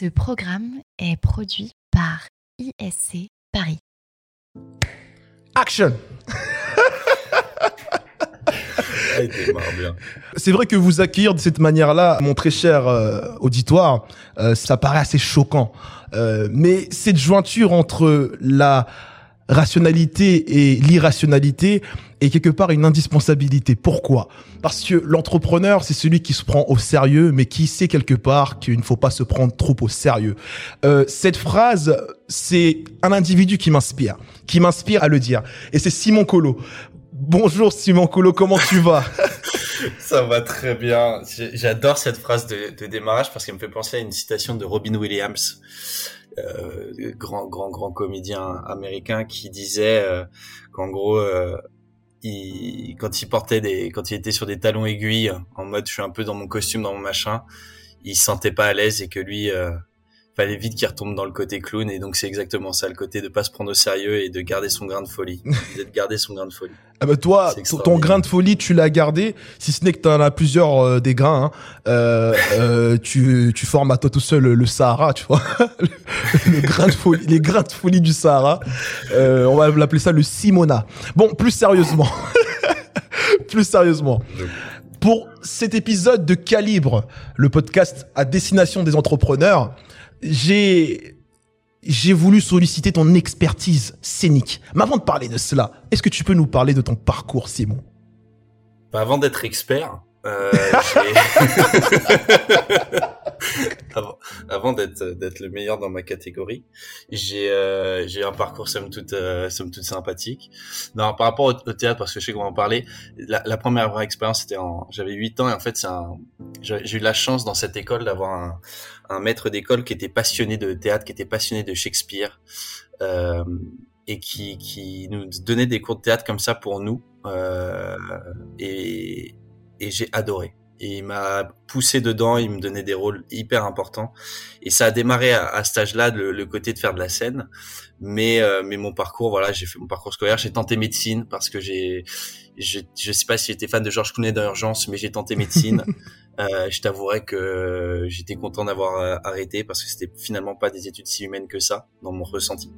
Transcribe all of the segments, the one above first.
Ce programme est produit par ISC Paris. Action. C'est vrai que vous accueillir de cette manière-là, mon très cher euh, auditoire, euh, ça paraît assez choquant. Euh, mais cette jointure entre la rationalité et l'irrationalité est quelque part une indispensabilité. Pourquoi? Parce que l'entrepreneur, c'est celui qui se prend au sérieux, mais qui sait quelque part qu'il ne faut pas se prendre trop au sérieux. Euh, cette phrase, c'est un individu qui m'inspire, qui m'inspire à le dire. Et c'est Simon Colo. Bonjour Simon Colo, comment tu vas? Ça va très bien. J'adore cette phrase de, de démarrage parce qu'elle me fait penser à une citation de Robin Williams, euh, grand grand grand comédien américain, qui disait euh, qu'en gros, euh, il, quand il portait des, quand il était sur des talons aiguilles, en mode je suis un peu dans mon costume, dans mon machin, il se sentait pas à l'aise et que lui, euh, fallait vite qu'il retombe dans le côté clown. Et donc c'est exactement ça, le côté de pas se prendre au sérieux et de garder son grain de folie, de garder son grain de folie. Ah bah toi, ton- grain de folie, tu l'as gardé, si ce n'est que tu en as plusieurs euh, des grains. hein. Euh, euh, tu, tu formes à toi tout seul le, le Sahara, tu vois. le, le grain de folie, les grains de folie du Sahara. Euh, on va l'appeler ça le Simona. Bon, plus sérieusement. plus sérieusement. Pour cet épisode de Calibre, le podcast à destination des entrepreneurs, j'ai j'ai voulu solliciter ton expertise scénique. Mais avant de parler de cela, est-ce que tu peux nous parler de ton parcours, Simon? Bah, avant d'être expert, euh, avant, avant d'être d'être le meilleur dans ma catégorie, j'ai euh, j'ai un parcours somme toute euh, somme toute sympathique. Non, par rapport au, au théâtre, parce que je sais qu'on va en parler. La, la première vraie expérience, c'était en j'avais 8 ans et en fait, c'est un j'ai eu la chance dans cette école d'avoir un, un maître d'école qui était passionné de théâtre, qui était passionné de Shakespeare. Euh, et qui, qui nous donnait des cours de théâtre comme ça pour nous. Euh, et, et j'ai adoré. Et il m'a poussé dedans, il me donnait des rôles hyper importants. Et ça a démarré à, à cet âge-là, le, le côté de faire de la scène. Mais, euh, mais mon parcours, voilà, j'ai fait mon parcours scolaire. J'ai tenté médecine parce que j'ai, je, je sais pas si j'étais fan de Georges Clooney dans Urgence, mais j'ai tenté médecine. Euh, je t'avouerai que j'étais content d'avoir euh, arrêté parce que c'était finalement pas des études si humaines que ça dans mon ressenti.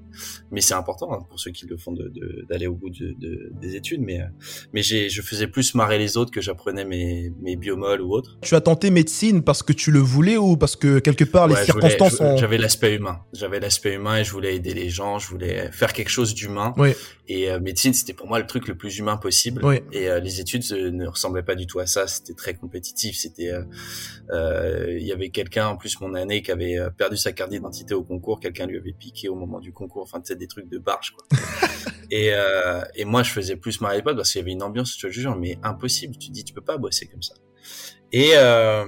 Mais c'est important hein, pour ceux qui le font de- de- d'aller au bout de, de- des études. Mais, euh, mais je faisais plus marrer les autres que j'apprenais mes, mes biomols ou autres. Tu as tenté médecine parce que tu le voulais ou parce que quelque part les Ouais, circonstances ont... J'avais l'aspect humain. J'avais l'aspect humain et je voulais aider les gens. Je voulais faire quelque chose d'humain. Oui. Et euh, médecine, c'était pour moi le truc le plus humain possible. Oui. Et euh, les études euh, ne ressemblaient pas du tout à ça. C'était très compétitif. C'était, euh, euh, il y avait quelqu'un en plus mon année qui avait perdu sa carte d'identité au concours. Quelqu'un lui avait piqué au moment du concours. Enfin, tu des trucs de barge. Quoi. et, euh, et moi, je faisais plus les potes parce qu'il y avait une ambiance, je te jure, mais impossible. Tu te dis, tu peux pas bosser comme ça. Et euh,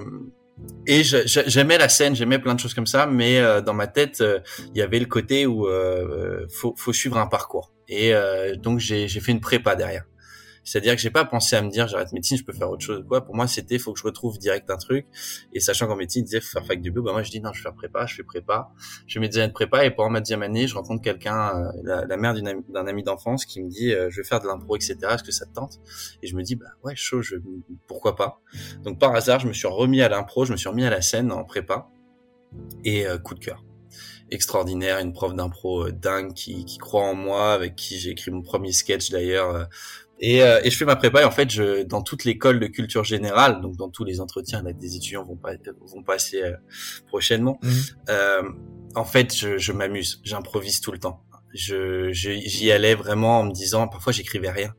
et j'aimais la scène, j'aimais plein de choses comme ça, mais dans ma tête, il y avait le côté où euh, faut, faut suivre un parcours. Et euh, donc j'ai fait une prépa derrière. C'est-à-dire que j'ai pas pensé à me dire j'arrête médecine, je peux faire autre chose quoi. Pour moi, c'était faut que je retrouve direct un truc. Et sachant qu'en médecine, ils disaient faut faire fac de bio, bah moi je dis non, je vais faire prépa, je fais prépa. Je fais mes de prépa et pendant ma deuxième année, je rencontre quelqu'un, euh, la, mère d'un ami d'enfance, qui me dit euh, je vais faire de l'impro, etc. Est-ce que ça te tente? Et je me dis bah ouais chaud, je, pourquoi pas? Donc par hasard, je me suis remis à l'impro, je me suis remis à la scène en prépa et euh, coup de cœur. Extraordinaire, une prof d'impro euh, dingue qui, qui croit en moi, avec qui j'ai écrit mon premier sketch d'ailleurs. Et, euh, et je fais ma prépa et en fait, je, dans toute l'école de culture générale, donc dans tous les entretiens là, des étudiants vont, pas, vont passer euh, prochainement, Mhm. euh, en fait, je, je m'amuse, j'improvise tout le temps. Je, je- j'y allais vraiment en me disant, parfois j'écrivais rien.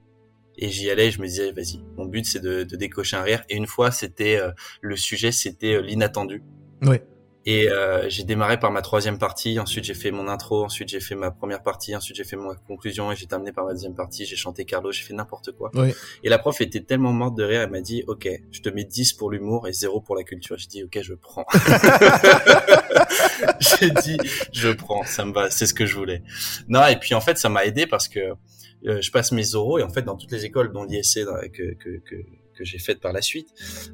Et j'y allais, je me disais, vas-y, mon but c'est de, de décocher un rire. Et une fois, c'était euh, le sujet, c'était euh, l'inattendu. Ouais. Et euh, j'ai démarré par ma troisième partie, ensuite j'ai fait mon intro, ensuite j'ai fait ma première partie, ensuite j'ai fait ma conclusion et j'ai terminé par ma deuxième partie, j'ai chanté Carlo, j'ai fait n'importe quoi. Ouais. Et la prof était tellement morte de rire, elle m'a dit, ok, je te mets 10 pour l'humour et 0 pour la culture. J'ai dit, ok, je prends. j'ai dit, je prends, ça me va, c'est ce que je voulais. Non, et puis en fait, ça m'a aidé parce que euh, je passe mes oraux et en fait, dans toutes les écoles, dont l'ISC que, que, que, que j'ai faites par la suite,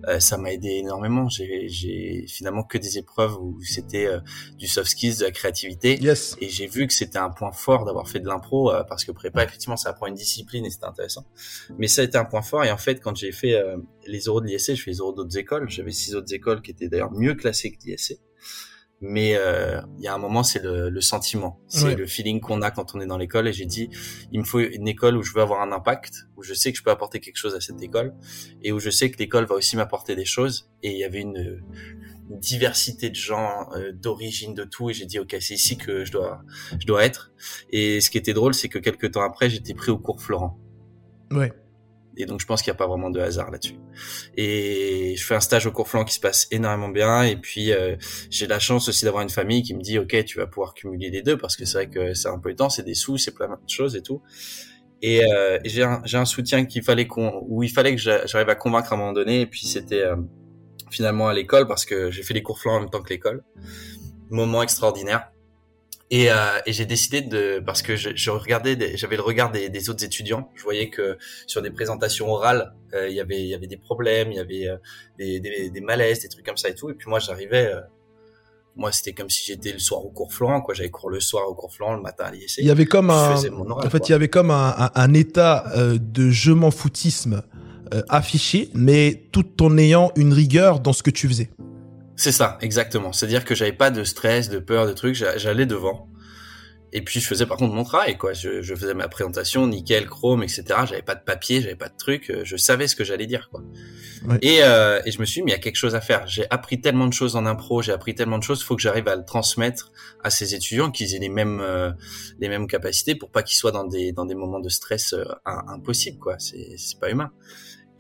euh, ça m'a aidé énormément. J'ai, finalement que des épreuves où c'était euh, du soft skills, de la créativité. Yes. Et j'ai vu que c'était un point fort d'avoir fait de l'impro euh, parce que prépa, effectivement, ça apprend une discipline et c'était intéressant. Mais ça a été un point fort. Et en fait, quand j'ai fait euh, les euros de l'ISC, je fais les euros d'autres écoles. J'avais six autres écoles qui étaient d'ailleurs mieux classées que l'ISC. Mais euh, il y a un moment, c'est le, le, sentiment, c'est Ouais. le feeling qu'on a quand on est dans l'école. Et j'ai dit, il me faut une école où je veux avoir un impact, où je sais que je peux apporter quelque chose à cette école, et où je sais que l'école va aussi m'apporter des choses. Et il y avait une, une diversité de gens, euh, d'origine, de tout. Et j'ai dit, ok, c'est ici que je dois, je dois être. Et ce qui était drôle, c'est que quelques temps après, j'étais pris au cours Florent. Ouais. Et donc je pense qu'il n'y a pas vraiment de hasard là-dessus. Et je fais un stage au cours flanc qui se passe énormément bien. Et puis euh, j'ai la chance aussi d'avoir une famille qui me dit ok tu vas pouvoir cumuler les deux parce que c'est vrai que c'est un peu temps, c'est des sous, c'est plein de choses et tout. Et, euh, j'ai un, soutien qu'il fallait qu'on, où il fallait que j'a- j'arrive à convaincre à un moment donné. Et puis c'était euh, finalement à l'école parce que j'ai fait les cours flancs en même temps que l'école. Moment extraordinaire. Et, euh, et j'ai décidé de parce que je, je regardais, j'avais le regard des, des autres étudiants. Je voyais que sur des présentations orales, euh, il y avait il y avait des problèmes, il y avait euh, des, des, des malaises, des trucs comme ça et tout. Et puis moi j'arrivais, moi c'était comme si j'étais le soir au cours flanc, quoi. J'avais cours le soir au cours flanc, le matin à l'IEC. Il y avait comme un, oral, en fait, quoi. il y avait comme un, un, un état de je m'en foutisme affiché, mais tout en ayant une rigueur dans ce que tu faisais. C'est ça, exactement. C'est-à-dire que j'avais pas de stress, de peur, de trucs. j'a- J'allais devant. Et puis je faisais par contre mon travail, quoi. Je, je faisais ma présentation, nickel, chrome, etc. J'avais pas de papier, j'avais pas de trucs. euh, Je savais ce que j'allais dire, quoi. Ouais. Et, euh, et je me suis dit, mais il y a quelque chose à faire. J'ai appris tellement de choses en impro, j'ai appris tellement de choses. Faut que j'arrive à le transmettre à ces étudiants, qu'ils aient les mêmes euh, les mêmes capacités, pour pas qu'ils soient dans des dans des moments de stress euh, impossibles, quoi. C'est c'est pas humain.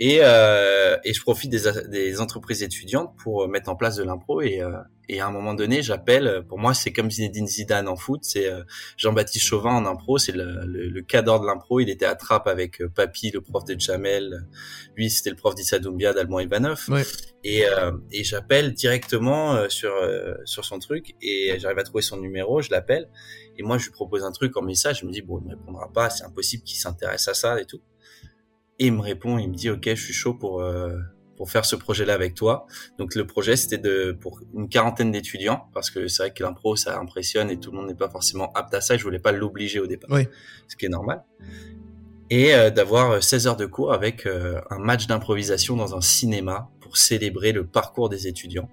Et, euh, et je profite des, des entreprises étudiantes pour mettre en place de l'impro. Et, euh, et à un moment donné j'appelle pour moi c'est comme Zinedine Zidane en foot c'est euh, Jean-Baptiste Chauvin en impro c'est le, le, le cadre de l'impro. Il était à Trappes avec euh, Papy le prof de Jamel lui c'était le prof d'Issa Doumbia d'Allemand Ivanov. Ouais. et, euh, et j'appelle directement euh, sur euh, sur son truc et j'arrive à trouver son numéro je l'appelle. Et moi je lui propose un truc en message. Je me dis bon il me répondra pas c'est impossible qu'il s'intéresse à ça et tout et il me répond, il me dit OK, je suis chaud pour euh, pour faire ce projet-là avec toi. Donc le projet c'était de pour une quarantaine d'étudiants parce que c'est vrai que l'impro ça impressionne et tout le monde n'est pas forcément apte à ça. Je voulais pas l'obliger au départ, Oui. ce qui est normal. Et euh, d'avoir 16 heures de cours avec euh, un match d'improvisation dans un cinéma pour célébrer le parcours des étudiants.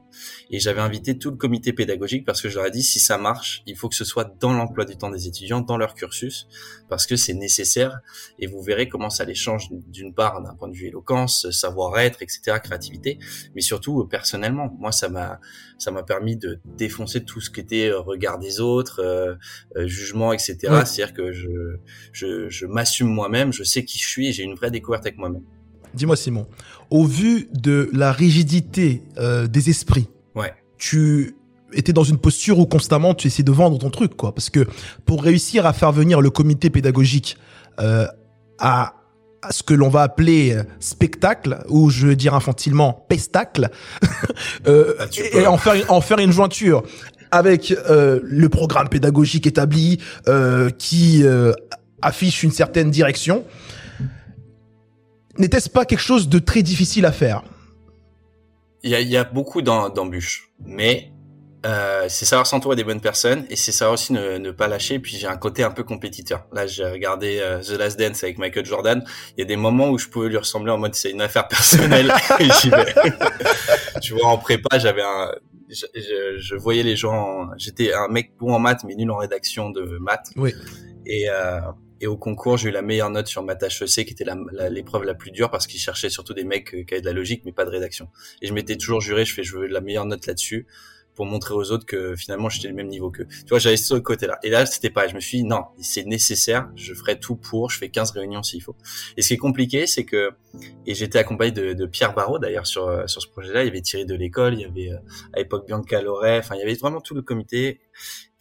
Et j'avais invité tout le comité pédagogique parce que je leur ai dit si ça marche, il faut que ce soit dans l'emploi du temps des étudiants, dans leur cursus, parce que c'est nécessaire et vous verrez comment ça les change d'une part d'un point de vue éloquence, savoir-être, etc., créativité, mais surtout euh, personnellement. Moi, ça m'a ça m'a permis de défoncer tout ce qui était euh, regard des autres, euh, euh, jugement, etc. Ouais. C'est-à-dire que je je, je m'assume moi-même, je sais qui je suis et j'ai une vraie découverte avec moi-même. Dis-moi Simon, au vu de la rigidité euh, des esprits, Ouais. tu étais dans une posture où constamment tu essaies de vendre ton truc, quoi. Parce que pour réussir à faire venir le comité pédagogique euh, à, à ce que l'on va appeler euh, spectacle, ou je veux dire infantilement pestacle, euh, Ah, et en faire, en faire une jointure avec euh, le programme pédagogique établi euh, qui euh, affiche une certaine direction, n'était-ce pas quelque chose de très difficile à faire Il y a, il y a beaucoup d'em- d'embûches, mais euh, c'est savoir s'entourer des bonnes personnes et c'est savoir aussi ne, ne pas lâcher. Puis j'ai un côté un peu compétiteur. Là, j'ai regardé euh, The Last Dance avec Michael Jordan. Il y a des moments où je pouvais lui ressembler en mode c'est une affaire personnelle. tu vois, en prépa, j'avais un, je, je- je voyais les gens. J'étais un mec bon en maths mais nul en rédaction de maths. Oui. Et euh, et au concours, j'ai eu la meilleure note sur maths HEC, qui était l'épreuve la, plus dure parce qu'ils cherchaient surtout des mecs euh, qui avaient de la logique mais pas de rédaction. Et je m'étais toujours juré, je fais, je veux la meilleure note là-dessus pour montrer aux autres que finalement j'étais du même niveau qu'eux. Tu vois, j'avais ce côté-là. Et là, c'était pas. Je me suis dit non, c'est nécessaire. Je ferai tout pour. Je fais 15 réunions s'il faut. Et ce qui est compliqué, c'est que et j'étais accompagné de, de Pierre Barraud d'ailleurs sur euh, sur ce projet-là. Il y avait Thierry de l'école, il y avait euh, à l'époque Bianca Loret. Enfin, il y avait vraiment tout le comité.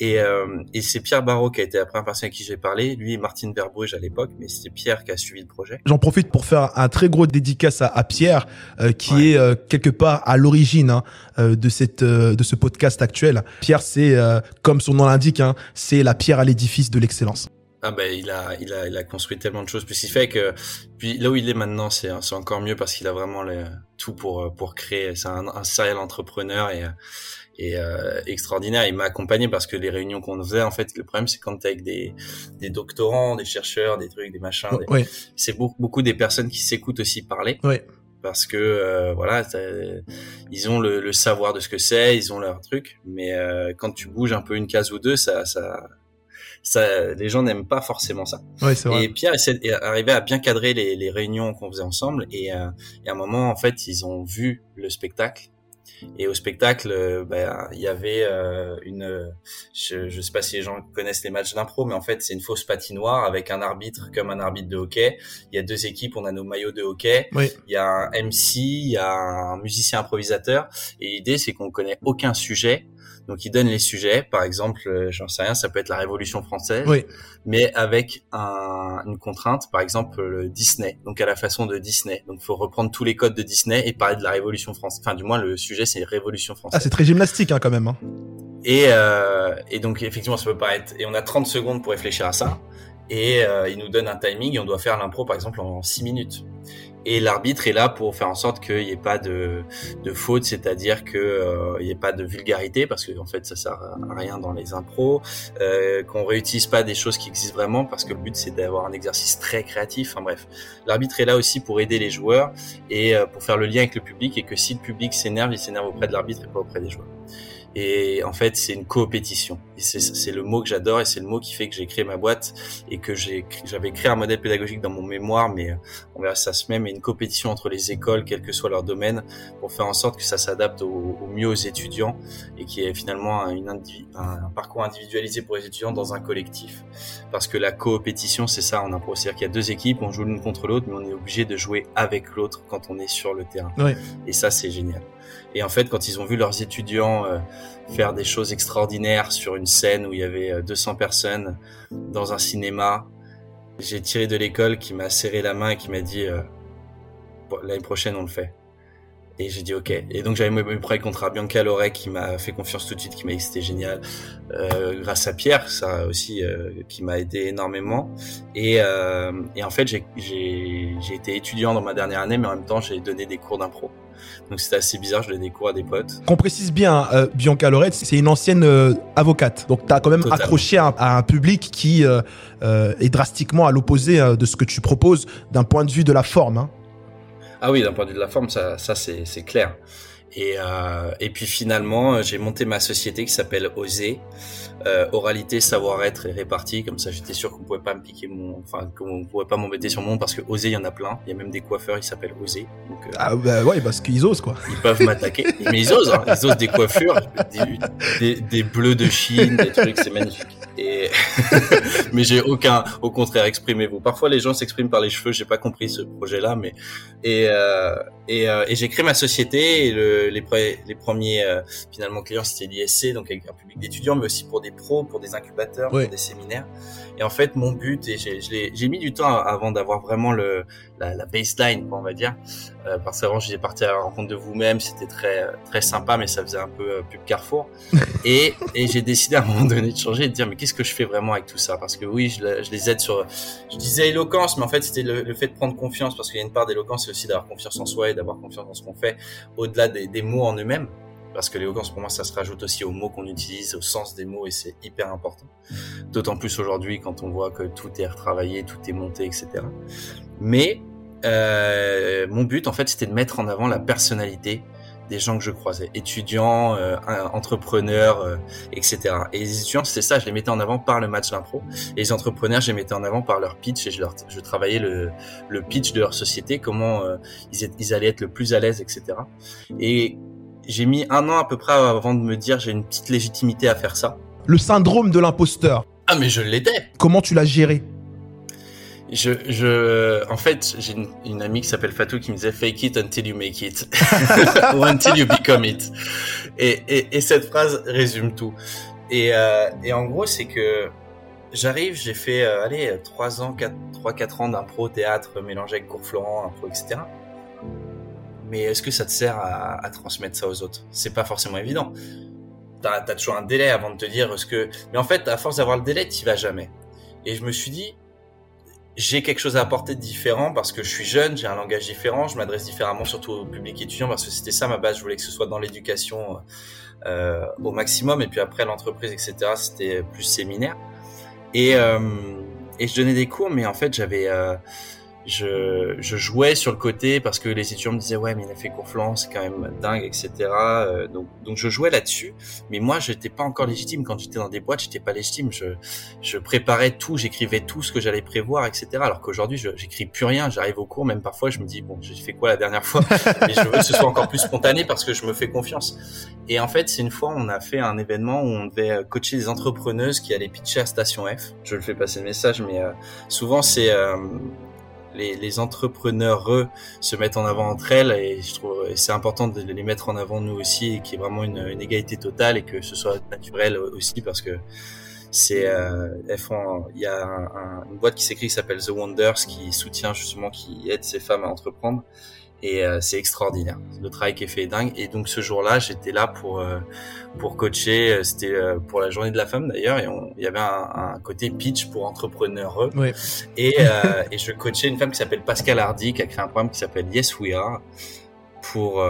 Et, euh, et c'est Pierre Barraud qui a été la première personne à qui j'ai parlé. Lui et Martine Verbruge à l'époque, mais c'était Pierre qui a suivi le projet. J'en profite pour faire un très gros dédicace à, à Pierre, euh, qui Ouais. est euh, quelque part à l'origine hein, euh, de cette euh, de ce podcast actuel. Pierre, c'est euh, comme son nom l'indique, hein, c'est la pierre à l'édifice de l'excellence. Ah ben il a il a il a construit tellement de choses puis qui fait que puis là où il est maintenant c'est c'est encore mieux parce qu'il a vraiment le, tout pour pour créer c'est un, un serial entrepreneur et et euh, extraordinaire il m'a accompagné parce que les réunions qu'on faisait en fait le problème c'est quand t'es avec des des doctorants des chercheurs des trucs des machins des- Ouais, c'est beaucoup beaucoup des personnes qui s'écoutent aussi parler ouais. parce que euh, voilà, ils ont le, le, savoir de ce que c'est, ils ont leur truc, mais euh, quand tu bouges un peu une case ou deux, ça, ça, ça, les gens n'aiment pas forcément ça. C'est vrai. Et Pierre arrivait à bien cadrer les, les réunions qu'on faisait ensemble, et, euh, et à un moment, en fait, ils ont vu le spectacle et au spectacle, euh, bah, il y avait euh, une, je, je sais pas si les gens connaissent les matchs d'impro, mais en fait c'est une fausse patinoire avec un arbitre comme un arbitre de hockey. Il y a deux équipes, on a nos maillots de hockey. Oui. Il y a un MC, il y a un musicien improvisateur. Et l'idée c'est qu'on connaît aucun sujet donc il donne les sujets, par exemple, euh, j'en sais rien, ça peut être la Révolution française, Oui. mais avec un, une contrainte, par exemple le Disney, donc à la façon de Disney. Donc il faut reprendre tous les codes de Disney et parler de la Révolution française. Enfin du moins le sujet c'est Révolution Ah, française. c'est très gymnastique hein, quand même. Hein. et, euh, et donc effectivement ça peut paraître... Et on a 30 secondes pour réfléchir à ça. Et euh, il nous donne un timing et on doit faire l'impro par exemple en 6 minutes. Et l'arbitre est là pour faire en sorte qu'il n'y ait pas de, de faute, c'est-à-dire qu'il euh, n'y ait pas de vulgarité, parce que en fait ça sert à rien dans les impros, euh, qu'on réutilise pas des choses qui existent vraiment, parce que le but c'est d'avoir un exercice très créatif. Enfin bref, l'arbitre est là aussi pour aider les joueurs et euh, pour faire le lien avec le public, et que si le public s'énerve, il s'énerve auprès de l'arbitre et pas auprès des joueurs. Et en fait, c'est une coopétition. C'est le mot que j'adore et c'est le mot qui fait que j'ai créé ma boîte et que j'ai j'avais créé un modèle pédagogique dans mon mémoire, mais on verra ça se met, mais une coopétition entre les écoles, quel que soit leur domaine, pour faire en sorte que ça s'adapte au, au, mieux aux étudiants et qui est finalement une un, un, parcours individualisé pour les étudiants dans un collectif. Parce que la coopétition, c'est ça en impro. C'est-à-dire qu'il y a deux équipes, on joue l'une contre l'autre, mais on est obligé de jouer avec l'autre quand on est sur le terrain. Oui. Et ça, c'est génial. Et en fait, quand ils ont vu leurs étudiants euh, faire des choses extraordinaires sur une scène où il y avait 200 personnes dans un cinéma, j'ai tiré de l'école qui m'a serré la main et qui m'a dit euh, l'année prochaine on le fait. Et j'ai dit ok. Et donc j'avais mes prêts contre Bianca Lorek qui m'a fait confiance tout de suite, qui m'a dit c'était génial. Euh, grâce à Pierre, ça aussi, euh, qui m'a aidé énormément. Et, euh, et en fait, j'ai été étudiant dans ma dernière année, mais en même temps, j'ai donné des cours d'impro. Donc c'était assez bizarre, je donnais des cours à des potes. Qu'on précise bien, euh, Bianca Lorette, c'est une ancienne euh, avocate. Donc tu as quand même Totalement. accroché à, à, un public qui euh, est drastiquement à l'opposé de ce que tu proposes d'un point de vue de la forme. Hein. Ah oui, d'un point de vue de la forme, ça, ça c'est clair. Et, euh, et puis finalement, j'ai monté ma société qui s'appelle Oser. Euh, oralité, savoir-être et répartie. Comme ça, j'étais sûr qu'on pouvait pas me piquer mon, enfin, qu'on pouvait pas m'embêter sur mon nom parce que Oser, il y en a plein. Il y a même des coiffeurs, ils s'appellent Oser. Donc, euh, ah bah ouais, parce qu'ils osent quoi. Ils peuvent m'attaquer. Mais ils osent, hein. ils osent des coiffures, des, des, des bleus de Chine, des trucs, c'est magnifique. Et mais j'ai aucun, au contraire, exprimez-vous. Parfois, les gens s'expriment par les cheveux. J'ai pas compris ce projet-là, mais et euh, et, euh, et j'ai créé ma société. Et le, les, pre les premiers euh, finalement clients c'était l'ISC, donc avec un public d'étudiants, mais aussi pour des pros, pour des incubateurs, oui. pour des séminaires. Et en fait, mon but, et j'ai mis du temps avant d'avoir vraiment le la, la baseline, on va dire, euh, parce qu'avant j'étais parti à la rencontre de vous-même, c'était très très sympa, mais ça faisait un peu euh, pub Carrefour. et et j'ai décidé à un moment donné de changer et de dire mais qu'est-ce que je fais vraiment avec tout ça? Parce que oui, je, je, les aide sur, je disais éloquence, mais en fait c'était le, le, fait de prendre confiance, parce qu'il y a une part d'éloquence, c'est aussi d'avoir confiance en soi et d'avoir confiance dans ce qu'on fait, au-delà des, mots en eux-mêmes parce que l'éloquence pour moi ça se rajoute aussi aux mots qu'on utilise, au sens des mots et c'est hyper important. D'autant plus aujourd'hui quand on voit que tout est retravaillé, tout est monté, etc. Mais euh, mon but en fait c'était de mettre en avant la personnalité des gens que je croisais, étudiants, euh, entrepreneurs, euh, etc. Et les étudiants, c'est ça, je les mettais en avant par le match d'impro. Et les entrepreneurs, je les mettais en avant par leur pitch et je, leur, je travaillais le, le pitch de leur société, comment euh, ils, ils allaient être le plus à l'aise, etc. Et j'ai mis un an à peu près avant de me dire j'ai une petite légitimité à faire ça. Le syndrome de l'imposteur. Ah mais je l'étais. Comment tu l'as géré? Je, je, en fait, j'ai une, une, amie qui s'appelle Fatou qui me disait fake it until you make it, ou until you become it. Et, et, et, cette phrase résume tout. Et, euh, et en gros, c'est que j'arrive, j'ai fait, euh, allez, trois ans, quatre, trois, quatre ans d'impro, théâtre, mélangé avec cours Florent, impro, etc. Mais est-ce que ça te sert à, à transmettre ça aux autres? C'est pas forcément évident. T'as as toujours un délai avant de te dire ce que. Mais en fait, à force d'avoir le délai, t'y vas jamais. Et je me suis dit, j'ai quelque chose à apporter de différent parce que je suis jeune, j'ai un langage différent, je m'adresse différemment surtout au public étudiant parce que c'était ça ma base, je voulais que ce soit dans l'éducation euh, au maximum et puis après l'entreprise etc c'était plus séminaire. Et, euh, et je donnais des cours mais en fait j'avais euh, je, je jouais sur le côté parce que les étudiants me disaient ouais mais il a fait cours flanc c'est quand même dingue etc euh, donc donc je jouais là-dessus. Mais moi j'étais pas encore légitime. Quand j'étais dans des boîtes j'étais pas légitime. Je je préparais tout j'écrivais tout ce que j'allais prévoir etc alors qu'aujourd'hui je j'écris plus rien. J'arrive au cours même parfois je me dis bon j'ai fait quoi la dernière fois? Et je veux que ce soit encore plus spontané parce que je me fais confiance. Et en fait c'est une fois on a fait un événement où on devait coacher des entrepreneuses qui allaient pitcher à Station F. Je le fais passer le message mais euh, souvent c'est euh, les, entrepreneurs eux, se mettent en avant entre elles et je trouve c'est important de les mettre en avant nous aussi et qu'il y ait vraiment une, égalité totale et que ce soit naturel aussi parce que c'est euh, il y a un, une boîte qui s'écrit qui s'appelle The Wonders qui soutient justement qui aide ces femmes à entreprendre et euh, c'est extraordinaire. Le travail qui est fait est dingue. Et donc ce jour-là, j'étais là pour euh, pour coacher. Euh, c'était euh, pour la journée de la femme d'ailleurs, et il y avait un, un, côté pitch pour entrepreneurs. Oui. Et, et je coachais une femme qui s'appelle Pascal Hardy, qui a créé un programme qui s'appelle Yes We Are, pour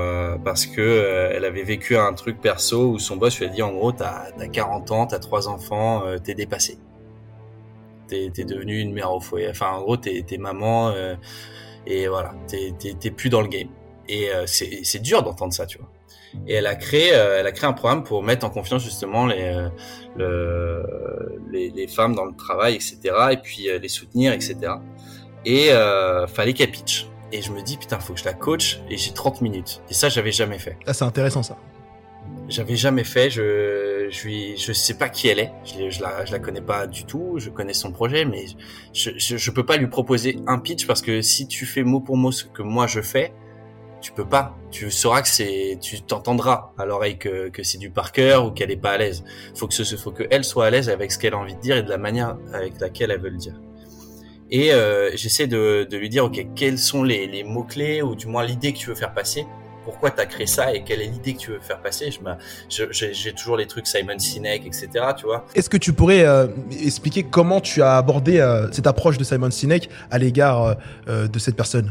parce que elle avait vécu un truc perso où son boss lui a dit en gros, t'as as 40 ans, t'as trois enfants, t'es dépassé. T'es es devenu une mère au foyer. Enfin, en gros, t'es es maman et voilà, t'es plus dans le game. Et euh, c'est dur d'entendre ça, tu vois. Et elle a créé, euh, elle a créé un programme pour mettre en confiance justement les, euh, le, les, les, femmes dans le travail, etc. Et puis les soutenir, etc. Et fallait qu'elle pitch. Et je me dis putain, faut que je la coach. Et j'ai 30 minutes. Et ça, j'avais jamais fait. Ah, c'est intéressant ça. J'avais jamais fait. Je, je lui, je sais pas qui elle est. Je, je, la, je la connais pas du tout. Je connais son projet, mais je, je, je, peux pas lui proposer un pitch parce que si tu fais mot pour mot ce que moi je fais, tu peux pas. Tu sauras que c'est, tu t'entendras à l'oreille que, que c'est du par cœur ou qu'elle est pas à l'aise. Faut que ce, faut que elle soit à l'aise avec ce qu'elle a envie de dire et de la manière avec laquelle elle veut le dire. Et euh, j'essaie de, de lui dire, ok, quels sont les, les mots clés ou du moins l'idée que tu veux faire passer pourquoi tu as créé ça et quelle est l'idée que tu veux faire passer. J'ai toujours les trucs Simon Sinek, etc. Est-ce que tu pourrais euh, expliquer comment tu as abordé euh, cette approche de Simon Sinek à l'égard euh, de cette personne?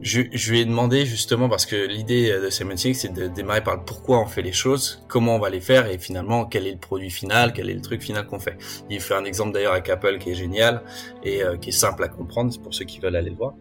Je, je, lui ai demandé justement parce que l'idée de Simon Sinek c'est de démarrer par le pourquoi on fait les choses, comment on va les faire et finalement quel est le produit final, quel est le truc final qu'on fait. Il fait un exemple d'ailleurs avec Apple qui est génial et euh, qui est simple à comprendre pour ceux qui veulent aller le voir.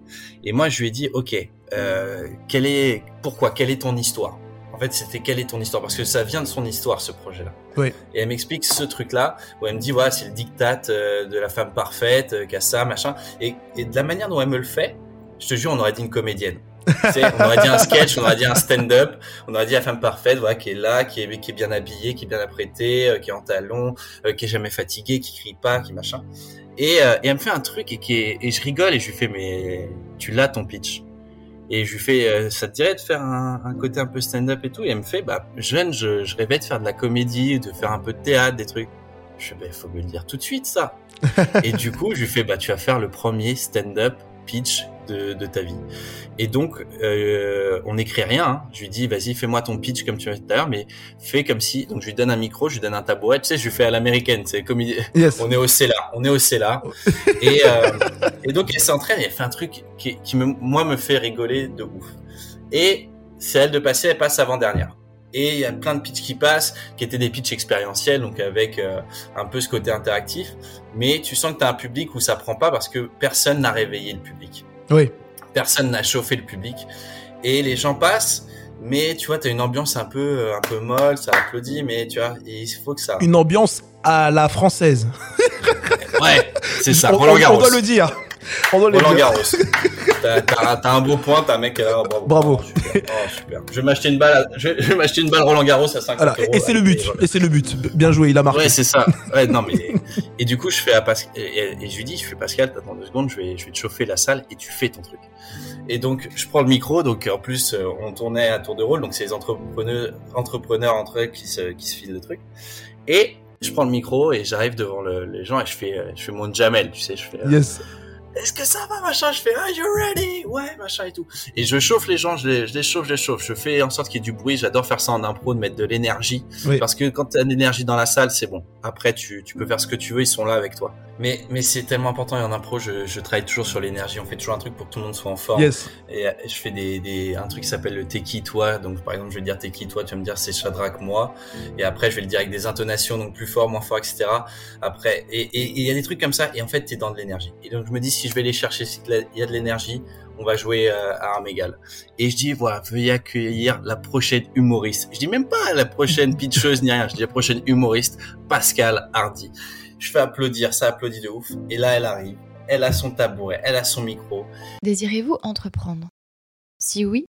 Et moi je lui ai dit ok, euh, quel est pourquoi, quelle est ton histoire? En fait, c'était quelle est ton histoire? Parce que ça vient de son histoire, ce projet-là. Oui. Et elle m'explique ce truc-là, où elle me dit, voilà, c'est le diktat euh, de la femme parfaite, euh, qui a ça, machin. Et, et, de la manière dont elle me le fait, je te jure, on aurait dit une comédienne. on aurait dit un sketch, on aurait dit un stand-up, on aurait dit la femme parfaite, voilà, qui est là, qui est, qui est bien habillée, qui est bien apprêtée, euh, qui est en talons, euh, qui est jamais fatiguée, qui crie pas, qui machin. Et, euh, et elle me fait un truc et qui est, et je rigole et je lui fais mais tu l'as ton pitch. Et je lui fais ça te dirait de faire un, un côté un peu stand-up et tout? Et elle me fait bah jeune je, je rêvais de faire de la comédie, de faire un peu de théâtre, des trucs. Je fais bah faut me le dire tout de suite ça. et du coup je lui fais bah tu vas faire le premier stand-up pitch de, de, ta vie. Et donc, euh, on n'écrit rien. Hein. Je lui dis, vas-y, fais-moi ton pitch comme tu as dit tout à l'heure, mais fais comme si. Donc, je lui donne un micro, je lui donne un tabouret. Tu sais, je lui fais à l'américaine. C'est comme yes. on est au CELA, on est au CELA. et, euh, et donc, elle s'entraîne. Et elle fait un truc qui, qui me, moi, me fait rigoler de ouf. Et c'est elle de passer, elle passe avant dernière et il y a plein de pitchs qui passent, qui étaient des pitchs expérientiels, donc avec euh, un peu ce côté interactif. Mais tu sens que tu as un public où ça prend pas parce que personne n'a réveillé le public. Oui. Personne n'a chauffé le public. Et les gens passent, mais tu vois, tu as une ambiance un peu, euh, un peu molle, ça applaudit, mais tu vois, il faut que ça. Une ambiance à la française. ouais, c'est ça. On, Roland Garros. on doit le dire. On doit le Roland. Garros. T'as un beau point, t'as un mec est là. Bravo. Bravo. Oh, super. Oh, super. Je vais m'acheter une balle. À, je vais, je vais m'acheter une balle Roland Garros à 50 Voilà. euros. Et c'est le but. voilà. Et c'est le but. Bien joué, il a marqué. Ouais, c'est ça. Ouais, non, mais et du coup, je fais à Pascal et, et je lui dis, je fais Pascal, t'attends deux secondes, je vais, je vais te chauffer la salle et tu fais ton truc. Et donc, je prends le micro. Donc, en plus, euh, on tournait à tour de rôle. Donc, c'est les entrepreneurs, entrepreneurs entre eux qui se, qui se filent le truc. Et je prends le micro et j'arrive devant le, les gens et je fais, euh, je fais mon Jamel, tu sais, je fais. euh, Yes. Est-ce que ça va machin? Je fais are you ready? Ouais machin et tout. Et je chauffe les gens je les, je les chauffe je les chauffe. Je fais en sorte qu'il y ait du bruit. J'adore faire ça en impro de mettre de l'énergie. Oui. parce que quand tu as de l'énergie dans la salle c'est bon. Après tu, tu peux faire ce que tu veux ils sont là avec toi. Mais mais c'est tellement important. Et en impro je, je travaille toujours sur l'énergie. On fait toujours un truc pour que tout le monde soit en forme. Yes. et euh, je fais des, des un truc qui s'appelle le Teki toi. Donc par exemple je vais dire Teki toi tu vas me dire c'est Shadrach moi. Et après je vais le dire avec des intonations donc plus fort moins fort etc après et et- et il y a des trucs comme ça. Et en fait t'es dans de l'énergie. Et donc je me dis si je vais les chercher, s'il y a de l'énergie, on va jouer euh, à armes égales. Et je dis, voilà, veuillez accueillir la prochaine humoriste. Je dis même pas la prochaine pitcheuse ni rien, je dis la prochaine humoriste, Pascal Hardy. Je fais applaudir, ça applaudit de ouf. Et là, elle arrive. Elle a son tabouret, elle a son micro. Désirez-vous entreprendre? Si oui,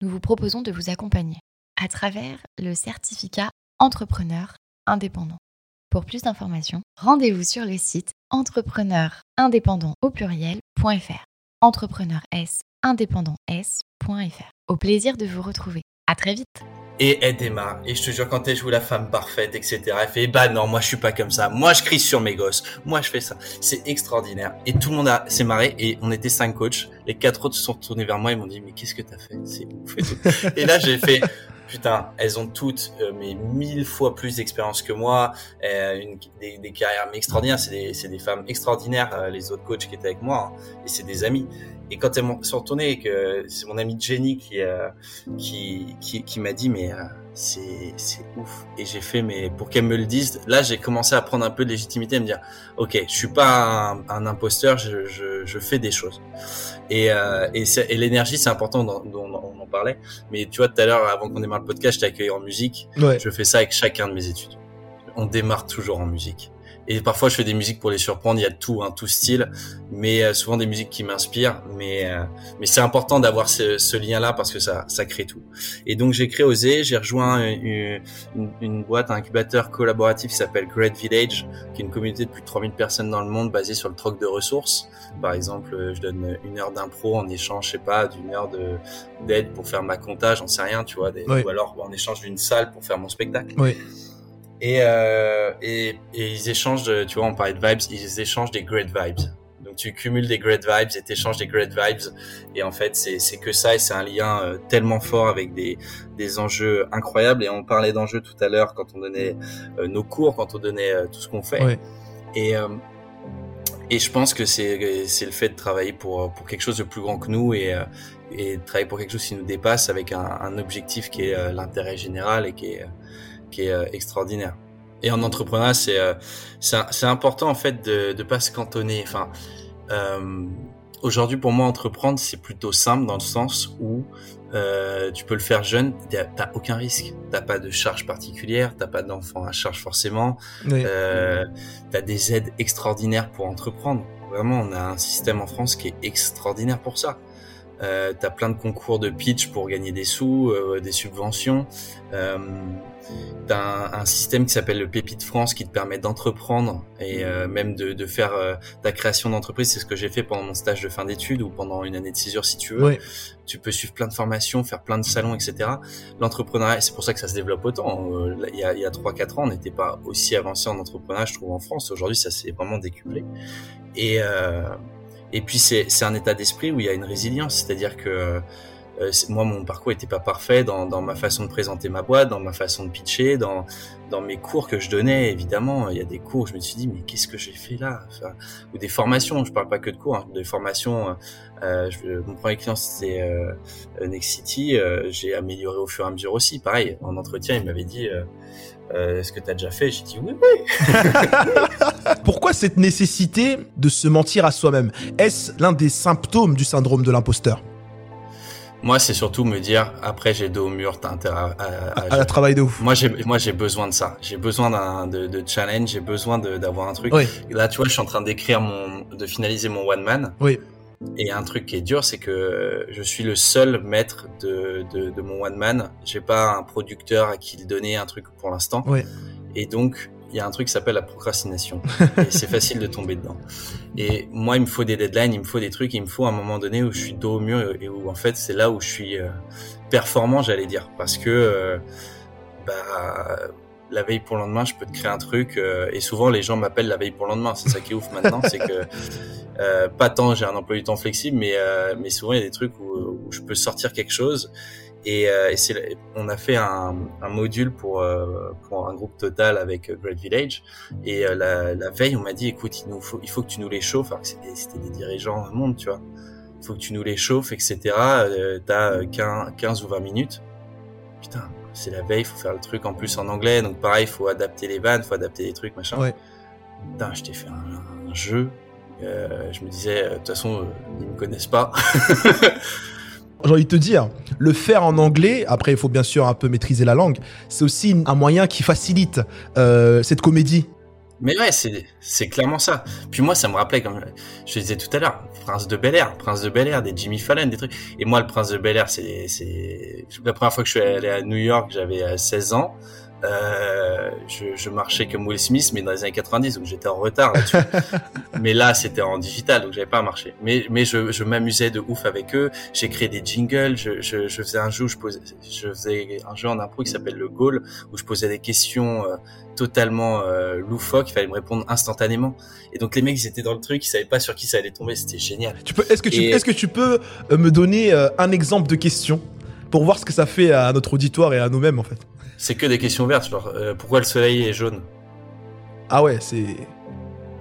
nous vous proposons de vous accompagner à travers le certificat entrepreneur indépendant. Pour plus d'informations, rendez-vous sur le site entrepreneurindépendant au pluriel.fr. Entrepreneur S indépendant S.fr. Au plaisir de vous retrouver. À très vite. Et elle démarre. Et je te jure, quand elle joue la femme parfaite, etc., elle fait, bah non, moi je suis pas comme ça. Moi je crie sur mes gosses. Moi je fais ça. C'est extraordinaire. Et tout le monde a, s'est marré. Et on était cinq coachs. Les quatre autres se sont tournés vers moi et m'ont dit, mais qu'est-ce que t'as fait? C'est ouf. Et, là, j'ai fait, putain, elles ont toutes euh, mais mille fois plus d'expérience que moi, euh, une, des, des, carrières extraordinaires. C'est des, des, femmes extraordinaires, euh, les autres coachs qui étaient avec moi, hein, et c'est des amis. Et quand elles sont retournées, c'est mon ami Jenny qui, euh, qui, qui, qui m'a dit, mais euh, c'est, c'est ouf. Et j'ai fait, mais pour qu'elle me le dise, là, j'ai commencé à prendre un peu de légitimité, à me dire, ok, je suis pas un, un imposteur, je, je, je, fais des choses. Et, euh, et, et l'énergie, c'est important, dont, dont, on en parlait. Mais tu vois, tout à l'heure, avant qu'on démarre le podcast, je t'ai accueilli en musique. Ouais. Je fais ça avec chacun de mes études. On démarre toujours en musique. Et parfois, je fais des musiques pour les surprendre. Il y a tout, hein, tout style, mais euh, souvent des musiques qui m'inspirent. Mais euh, mais c'est important d'avoir ce, ce lien-là parce que ça ça crée tout. Et donc j'ai créé Oser. J'ai rejoint une, une, une, boîte, un incubateur collaboratif qui s'appelle Great Village, qui est une communauté de plus de 3000 personnes dans le monde basée sur le troc de ressources. Par exemple, euh, je donne une heure d'impro en échange, je sais pas, d'une heure de d'aide pour faire ma comptage, j'en sais rien, tu vois, des, oui. ou alors en échange d'une salle pour faire mon spectacle. Oui. Et, euh, et, et, ils échangent, tu vois, on parlait de vibes, ils échangent des great vibes. Donc tu cumules des great vibes et t'échanges des great vibes. Et en fait, c'est que ça et c'est un lien euh, tellement fort avec des, des enjeux incroyables. Et on parlait d'enjeux tout à l'heure quand on donnait euh, nos cours, quand on donnait euh, tout ce qu'on fait. Oui. Et, euh, et je pense que c'est c'est le fait de travailler pour, pour quelque chose de plus grand que nous et, et de travailler pour quelque chose qui nous dépasse avec un, un objectif qui est l'intérêt général et qui est qui est euh, extraordinaire. Et en entrepreneuriat, c'est euh, c'est important en fait de de pas se cantonner. Enfin, euh, aujourd'hui pour moi entreprendre c'est plutôt simple dans le sens où euh, tu peux le faire jeune, t'as aucun risque, t'as pas de charge particulière, t'as pas d'enfant à charge forcément, Oui. euh, t'as des aides extraordinaires pour entreprendre. Vraiment, on a un système en France qui est extraordinaire pour ça. Euh, t'as plein de concours de pitch pour gagner des sous, des subventions. T'as un, système qui s'appelle le Pépite France qui te permet d'entreprendre et euh, même de, de faire euh, ta création d'entreprise. C'est ce que j'ai fait pendant mon stage de fin d'études ou pendant une année de césure si tu veux. Oui. Tu peux suivre plein de formations, faire plein de salons, etc. L'entrepreneuriat, c'est pour ça que ça se développe autant. Euh, il y a, il y a 3-4 ans, on n'était pas aussi avancé en entrepreneuriat, je trouve, en France. Aujourd'hui, ça s'est vraiment décuplé. Et euh, et puis c'est c'est un état d'esprit où il y a une résilience, c'est-à-dire que moi mon parcours était pas parfait dans ma façon de présenter ma boîte, dans ma façon de pitcher, dans mes cours que je donnais évidemment, il y a des cours où je me suis dit mais qu'est-ce que j'ai fait là? Ou des formations, je parle pas que de cours, hein, des formations euh, je, mon premier client c'était euh, Next City, euh, j'ai amélioré au fur et à mesure aussi, pareil, en entretien, il m'avait dit euh, est-ce que tu as déjà fait? J'ai dit oui, oui. Pourquoi cette nécessité de se mentir à soi-même? Est-ce l'un des symptômes du syndrome de l'imposteur? Moi, c'est surtout me dire après j'ai dos au mur, t'as intérêt à, à, à, à travail de ouf. Moi, j'ai moi j'ai besoin de ça. J'ai besoin d'un de, de, challenge. J'ai besoin d'avoir un truc. Oui. Là, tu vois, je suis en train d'écrire mon, de finaliser mon one man. Oui. Et un truc qui est dur, c'est que je suis le seul maître de, de, de mon one man. J'ai pas un producteur à qui le donner un truc pour l'instant. Oui. Et donc, il y a un truc qui s'appelle la procrastination. et c'est facile de tomber dedans. Et moi, il me faut des deadlines, il me faut des trucs, il me faut un moment donné où je suis dos au mur et où en fait c'est là où je suis euh, performant, j'allais dire, parce que euh, bah la veille pour le lendemain, je peux te créer un truc euh, et souvent les gens m'appellent la veille pour le lendemain. C'est ça qui est ouf maintenant, c'est que euh, pas tant j'ai un emploi du temps flexible, mais euh, mais souvent il y a des trucs où, où je peux sortir quelque chose et, euh, et on a fait un, un module pour, euh, pour un groupe total avec Great Village. Et euh, la, la, veille, on m'a dit, écoute, il, nous faut, il faut que tu nous les chauffes. Alors que c'était, c'était des dirigeants au monde, tu vois. Il faut que tu nous les chauffes, etc. Euh, t'as 15, 15 ou 20 minutes. Putain, c'est la veille, il faut faire le truc en plus en anglais. Donc pareil, il faut adapter les vannes, il faut adapter les trucs, machin. Ouais. Putain, je t'ai fait un, un jeu Euh, je me disais, de toute façon, ils me connaissent pas. J'ai envie de te dire, le faire en anglais, après il faut bien sûr un peu maîtriser la langue, c'est aussi un moyen qui facilite cette comédie. Mais ouais, c'est, clairement ça. Puis moi, ça me rappelait, comme je disais tout à l'heure, Prince de Bel Air, Prince de Bel Air, des Jimmy Fallon, des trucs. Et moi, le Prince de Bel Air, c'est, c'est, la première fois que je suis allé à New York, j'avais 16 ans. Euh, je, je, marchais comme Will Smith, mais dans les années 90, donc j'étais en retard là-dessus. mais là, c'était en digital, donc j'avais pas marché. Mais, mais je, je m'amusais de ouf avec eux. J'ai créé des jingles. Je, je, je, faisais un jeu, je, posais, je faisais un jeu en impro qui s'appelle le Goal, où je posais des questions euh, totalement euh, loufoques. Il fallait me répondre instantanément. Et donc les mecs, ils étaient dans le truc, ils savaient pas sur qui ça allait tomber. C'était génial. Tu peux, est-ce que tu, est-ce que tu peux euh, me donner euh, un exemple de question pour voir ce que ça fait à notre auditoire et à nous-mêmes en fait? C'est que des questions vertes, genre euh, pourquoi le soleil est jaune Ah ouais, c'est.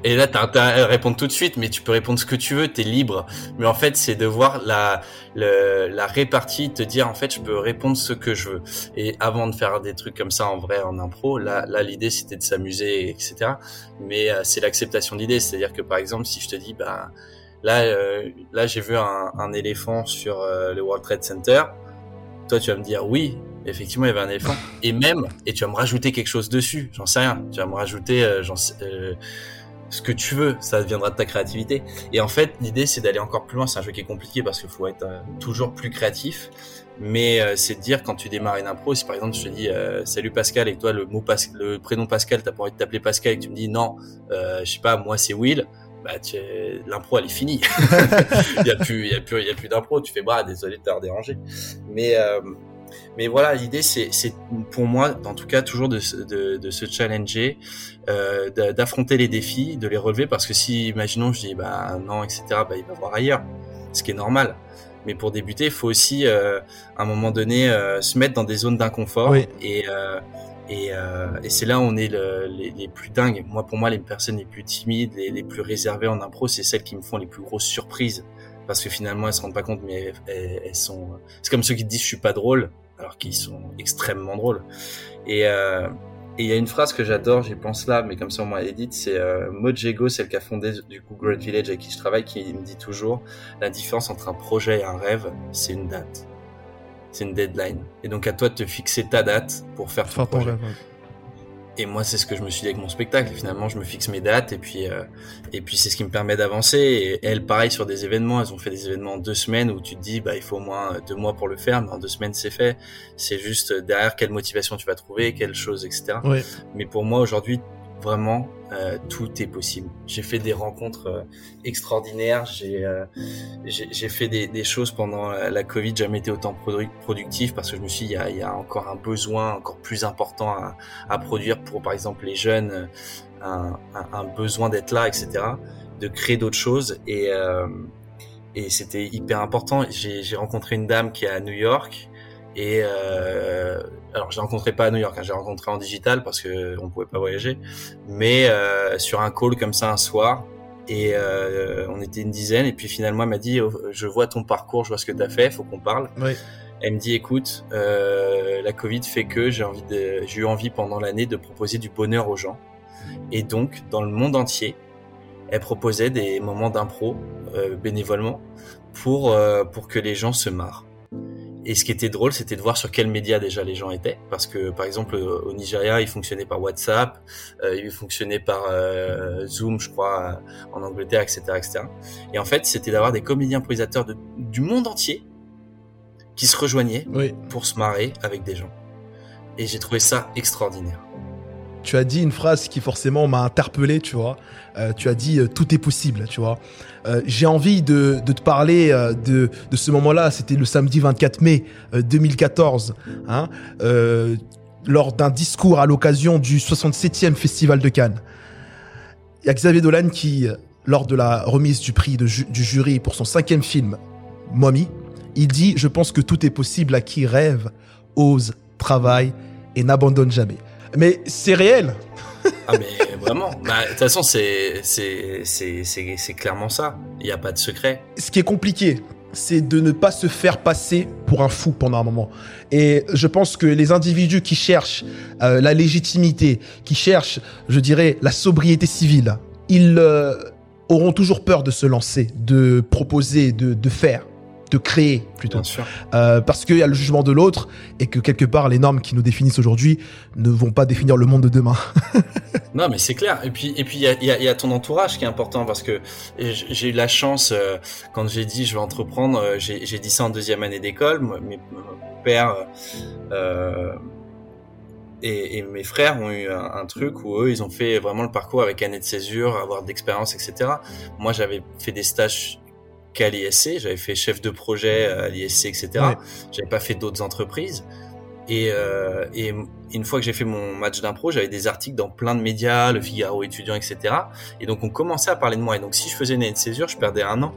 Et là, t'as intérêt à répondre tout de suite, mais tu peux répondre ce que tu veux, t'es libre. Mais en fait, c'est de voir la, la répartie, te dire en fait, je peux répondre ce que je veux. Et avant de faire des trucs comme ça en vrai, en impro, là, là l'idée c'était de s'amuser, etc. Mais euh, c'est l'acceptation de l'idée, c'est-à-dire que par exemple, si je te dis, bah là, euh, là, j'ai vu un, un, éléphant sur le World Trade Center. Toi, tu vas me dire oui, effectivement, il y avait un éléphant. Et même, et tu vas me rajouter quelque chose dessus, j'en sais rien. Tu vas me rajouter euh, euh, ce que tu veux, ça viendra de ta créativité. Et en fait, l'idée, c'est d'aller encore plus loin. C'est un jeu qui est compliqué parce qu'il faut être euh, toujours plus créatif. Mais euh, c'est de dire, quand tu démarres une impro, si par exemple je te dis Salut Pascal et toi, le, mot pas le prénom Pascal, t'as pas envie de t'appeler Pascal et que tu me dis Non, je sais pas, moi c'est Will bah l'impro elle est finie il y a plus il y a plus il y a plus d'impro tu fais bah désolé de t'avoir dérangé mais euh, mais voilà, l'idée, c'est, pour moi, en tout cas, toujours de, de, de se challenger, euh, d'affronter les défis, de les relever, parce que si, imaginons, je dis, bah non, etc., bah il va voir ailleurs, ce qui est normal. Mais pour débuter, il faut aussi, euh, à un moment donné, euh, se mettre dans des zones d'inconfort. Et, euh, et, euh, et c'est là où on est le, les, les, plus dingues. Moi, pour moi, les personnes les plus timides, les, les plus réservées en impro, c'est celles qui me font les plus grosses surprises parce que finalement elles se rendent pas compte mais elles, elles sont c'est comme ceux qui te disent je suis pas drôle alors qu'ils sont extrêmement drôles. Et euh, il y a une phrase que j'adore, j'y pense là, mais comme ça on m'a dit, c'est euh, Mojego, celle qui a fondé du coup Great Village avec qui je travaille, qui me dit toujours la différence entre un projet et un rêve, c'est une date, c'est une deadline. Et donc à toi de te fixer ta date pour faire ton projet. Et moi, c'est ce que je me suis dit avec mon spectacle. Finalement, je me fixe mes dates et puis euh, et puis c'est ce qui me permet d'avancer. Et elles, pareil sur des événements, elles ont fait des événements en deux semaines où tu te dis bah il faut au moins deux mois pour le faire, mais en deux semaines c'est fait. C'est juste derrière quelle motivation tu vas trouver, quelle chose, etc. Mais pour moi aujourd'hui, vraiment euh, tout est possible. J'ai fait des rencontres euh, extraordinaires, j'ai euh, j'ai fait des, des, choses pendant la Covid, jamais été autant productif parce que je me suis dit, il y a, il y a encore un besoin encore plus important à, à, produire pour par exemple les jeunes, un, un, un besoin d'être là, etc., de créer d'autres choses et et c'était hyper important. J'ai rencontré une dame qui est à New York et euh, alors, j'ai rencontré pas à New York, hein, j'ai rencontré en digital parce que on pouvait pas voyager, mais euh, sur un call comme ça un soir. Et euh, on était une dizaine. Et puis finalement, elle m'a dit oh, "Je vois ton parcours, je vois ce que tu as fait, faut qu'on parle." Oui. Elle me dit "Écoute, euh, la Covid fait que j'ai envie de, j'ai eu envie pendant l'année de proposer du bonheur aux gens. Et donc, dans le monde entier, elle proposait des moments d'impro euh, bénévolement pour euh, pour que les gens se marrent. Et ce qui était drôle, c'était de voir sur quels médias déjà les gens étaient, parce que par exemple au Nigeria, ils fonctionnaient par WhatsApp, euh, ils fonctionnaient par euh, Zoom, je crois, en Angleterre, etc., etc. Et en fait, c'était d'avoir des comédiens improvisateurs de, du monde entier qui se rejoignaient pour se marrer avec des gens. Et j'ai trouvé ça extraordinaire tu as dit une phrase qui forcément m'a interpellé, tu vois. Euh, tu as dit euh, tout est possible, tu vois. Euh, j'ai envie de, te parler de, ce moment-là. C'était le samedi 24 mai 2014, hein, lors d'un discours à l'occasion du 67e Festival de Cannes. Il y a Xavier Dolan qui, lors de la remise du prix du jury pour son cinquième film, Mommy, il dit Je pense que tout est possible à qui rêve, ose, travaille et n'abandonne jamais. Mais c'est réel. ah mais vraiment, bah, de toute façon c'est c'est c'est c'est clairement ça. Il n'y a pas de secret. Ce qui est compliqué, c'est de ne pas se faire passer pour un fou pendant un moment. Et je pense que les individus qui cherchent euh, la légitimité, qui cherchent, je dirais, la sobriété civile, ils euh, auront toujours peur de se lancer, de proposer, de, de faire, de créer plutôt. Bien sûr. Euh, parce qu'il y a le jugement de l'autre et que quelque part, les normes qui nous définissent aujourd'hui ne vont pas définir le monde de demain. Non, mais c'est clair. Et puis, et puis, il y a, il y a- il y a ton entourage qui est important parce que j'ai eu la chance euh, quand j'ai dit je vais entreprendre. euh, J'ai dit ça en deuxième année d'école. Mon père euh, et, et mes frères ont eu un, un truc où eux, ils ont fait vraiment le parcours avec année de césure, avoir d'expérience, etc. Moi, j'avais fait des stages qu'à l'ISC. J'avais fait chef de projet à l'ISC, etc. Ouais. J'avais pas fait d'autres entreprises. Et, euh, et une fois que j'ai fait mon match d'impro, j'avais des articles dans plein de médias, Le Figaro étudiant, etc. Et donc on commençait à parler de moi. Et donc si je faisais une année de césure, je perdais un an.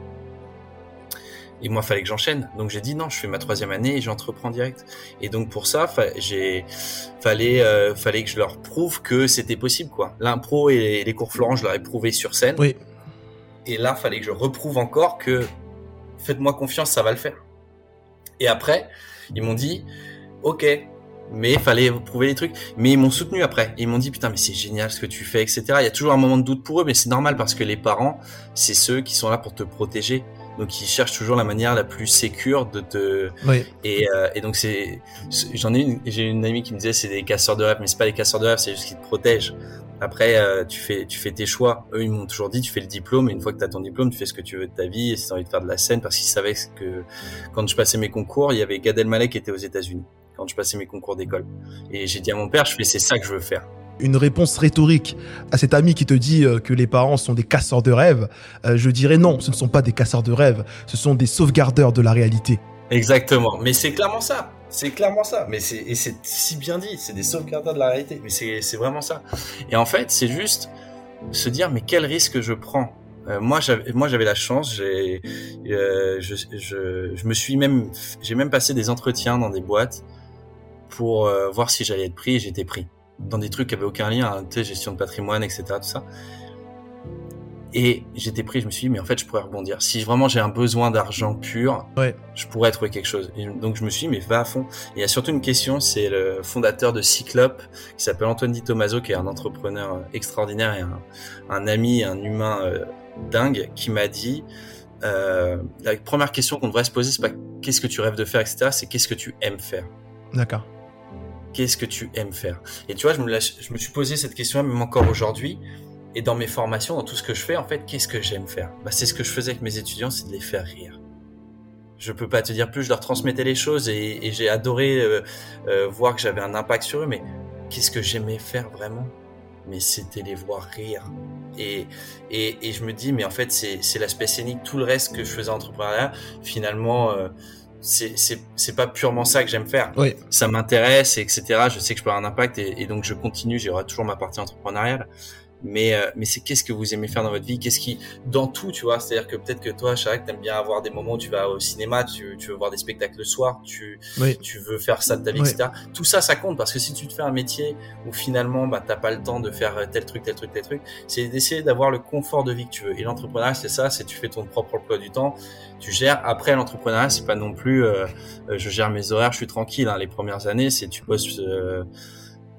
Et moi, fallait que j'enchaîne. Donc j'ai dit non, je fais ma troisième année et j'entreprends direct. Et donc pour ça, fa- j'ai fallait euh, fallait que je leur prouve que c'était possible quoi. L'impro et les cours Florent, je leur ai prouvé sur scène. Oui. Et là, fallait que je reprouve encore que faites-moi confiance, ça va le faire. Et après, ils m'ont dit ok, mais fallait prouver les trucs. Mais ils m'ont soutenu après. Ils m'ont dit putain mais c'est génial ce que tu fais, etc. Il y a toujours un moment de doute pour eux, mais c'est normal parce que les parents, c'est ceux qui sont là pour te protéger. Donc ils cherchent toujours la manière la plus sécure de te Oui. et, euh, et donc c'est j'en ai une j'ai une amie qui me disait c'est des casseurs de rêve mais c'est pas des casseurs de rêve c'est juste qu'ils te protègent. Après euh, tu fais tu fais tes choix. Eux ils m'ont toujours dit tu fais le diplôme et une fois que tu as ton diplôme tu fais ce que tu veux de ta vie et si tu as envie de faire de la scène parce qu'ils savaient que quand je passais mes concours, il y avait Gad Elmaleh qui était aux États-Unis quand je passais mes concours d'école. Et j'ai dit à mon père je fais c'est ça que je veux faire. Une réponse rhétorique à cet ami qui te dit euh, que les parents sont des casseurs de rêves, euh, je dirais non, ce ne sont pas des casseurs de rêves, ce sont des sauvegardeurs de la réalité. Exactement. Mais c'est clairement ça. C'est clairement ça. Mais c'est et c'est si bien dit. C'est des sauvegardeurs de la réalité. Mais c'est c'est vraiment ça. Et en fait, c'est juste se dire mais quel risque je prends? Euh, moi j'avais moi j'avais la chance. J'ai euh, je, je je me suis même j'ai même passé des entretiens dans des boîtes pour euh, voir si j'allais être pris. J'étais pris dans des trucs qui avaient aucun lien. hein, gestion de patrimoine etc. Tout ça. Et j'étais pris, je me suis dit, mais en fait, je pourrais rebondir. Si vraiment j'ai un besoin d'argent pur, Ouais. je pourrais trouver quelque chose. Et donc je me suis dit, mais va à fond. Et il y a surtout une question, c'est le fondateur de Cyclope, qui s'appelle Antoine Di Tomaso, qui est un entrepreneur euh, extraordinaire et un, un ami, un humain euh, dingue, qui m'a dit, euh, la première question qu'on devrait se poser, c'est pas qu'est-ce que tu rêves de faire, etc., c'est qu'est-ce que tu aimes faire. D'accord. Qu'est-ce que tu aimes faire? Et tu vois, je me, je me suis posé cette question même encore aujourd'hui. Et dans mes formations, dans tout ce que je fais, en fait, qu'est-ce que j'aime faire? Bah, C'est ce que je faisais avec mes étudiants, c'est de les faire rire. Je peux pas te dire plus, je leur transmettais les choses et, et j'ai adoré euh, euh, voir que j'avais un impact sur eux, mais qu'est-ce que j'aimais faire vraiment? Mais c'était les voir rire. Et, et, et je me dis, mais en fait, c'est c'est l'aspect scénique, tout le reste que je faisais en entrepreneuriat, finalement, euh, c'est c'est c'est pas purement ça que j'aime faire Oui. ça m'intéresse, etc. Je sais que je peux avoir un impact et, et donc je continue. J'aurai toujours ma partie entrepreneuriale. Mais, euh, mais c'est qu'est-ce que vous aimez faire dans votre vie Qu'est-ce qui, dans tout, tu vois C'est-à-dire que peut-être que toi, Chirac, t'aimes bien avoir des moments où tu vas au cinéma, tu, tu veux voir des spectacles le soir, tu, Oui. tu veux faire ça de ta vie, Oui. etc. Tout ça, ça compte parce que si tu te fais un métier où finalement, bah, t'as pas le temps de faire tel truc, tel truc, tel truc, c'est d'essayer d'avoir le confort de vie que tu veux. Et l'entrepreneuriat, c'est ça, c'est tu fais ton propre emploi du temps, tu gères. Après, l'entrepreneuriat, c'est pas non plus, euh, euh, je gère mes horaires, je suis tranquille. Hein. Les premières années, c'est tu bosses euh,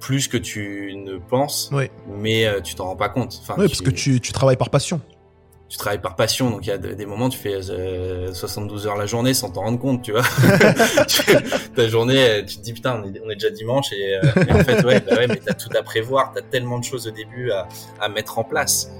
plus que tu ne penses, Oui. mais euh, tu t'en rends pas compte. Enfin, Oui, parce que tu, tu travailles par passion. tu travailles par passion, donc il y a de- des moments tu fais euh, 72 heures la journée sans t'en rendre compte, tu vois. Ta journée, euh, tu te dis putain, on est, on est déjà dimanche et, euh, en fait ouais, bah ouais, mais t'as tout à prévoir, t'as tellement de choses au début à, à mettre en place.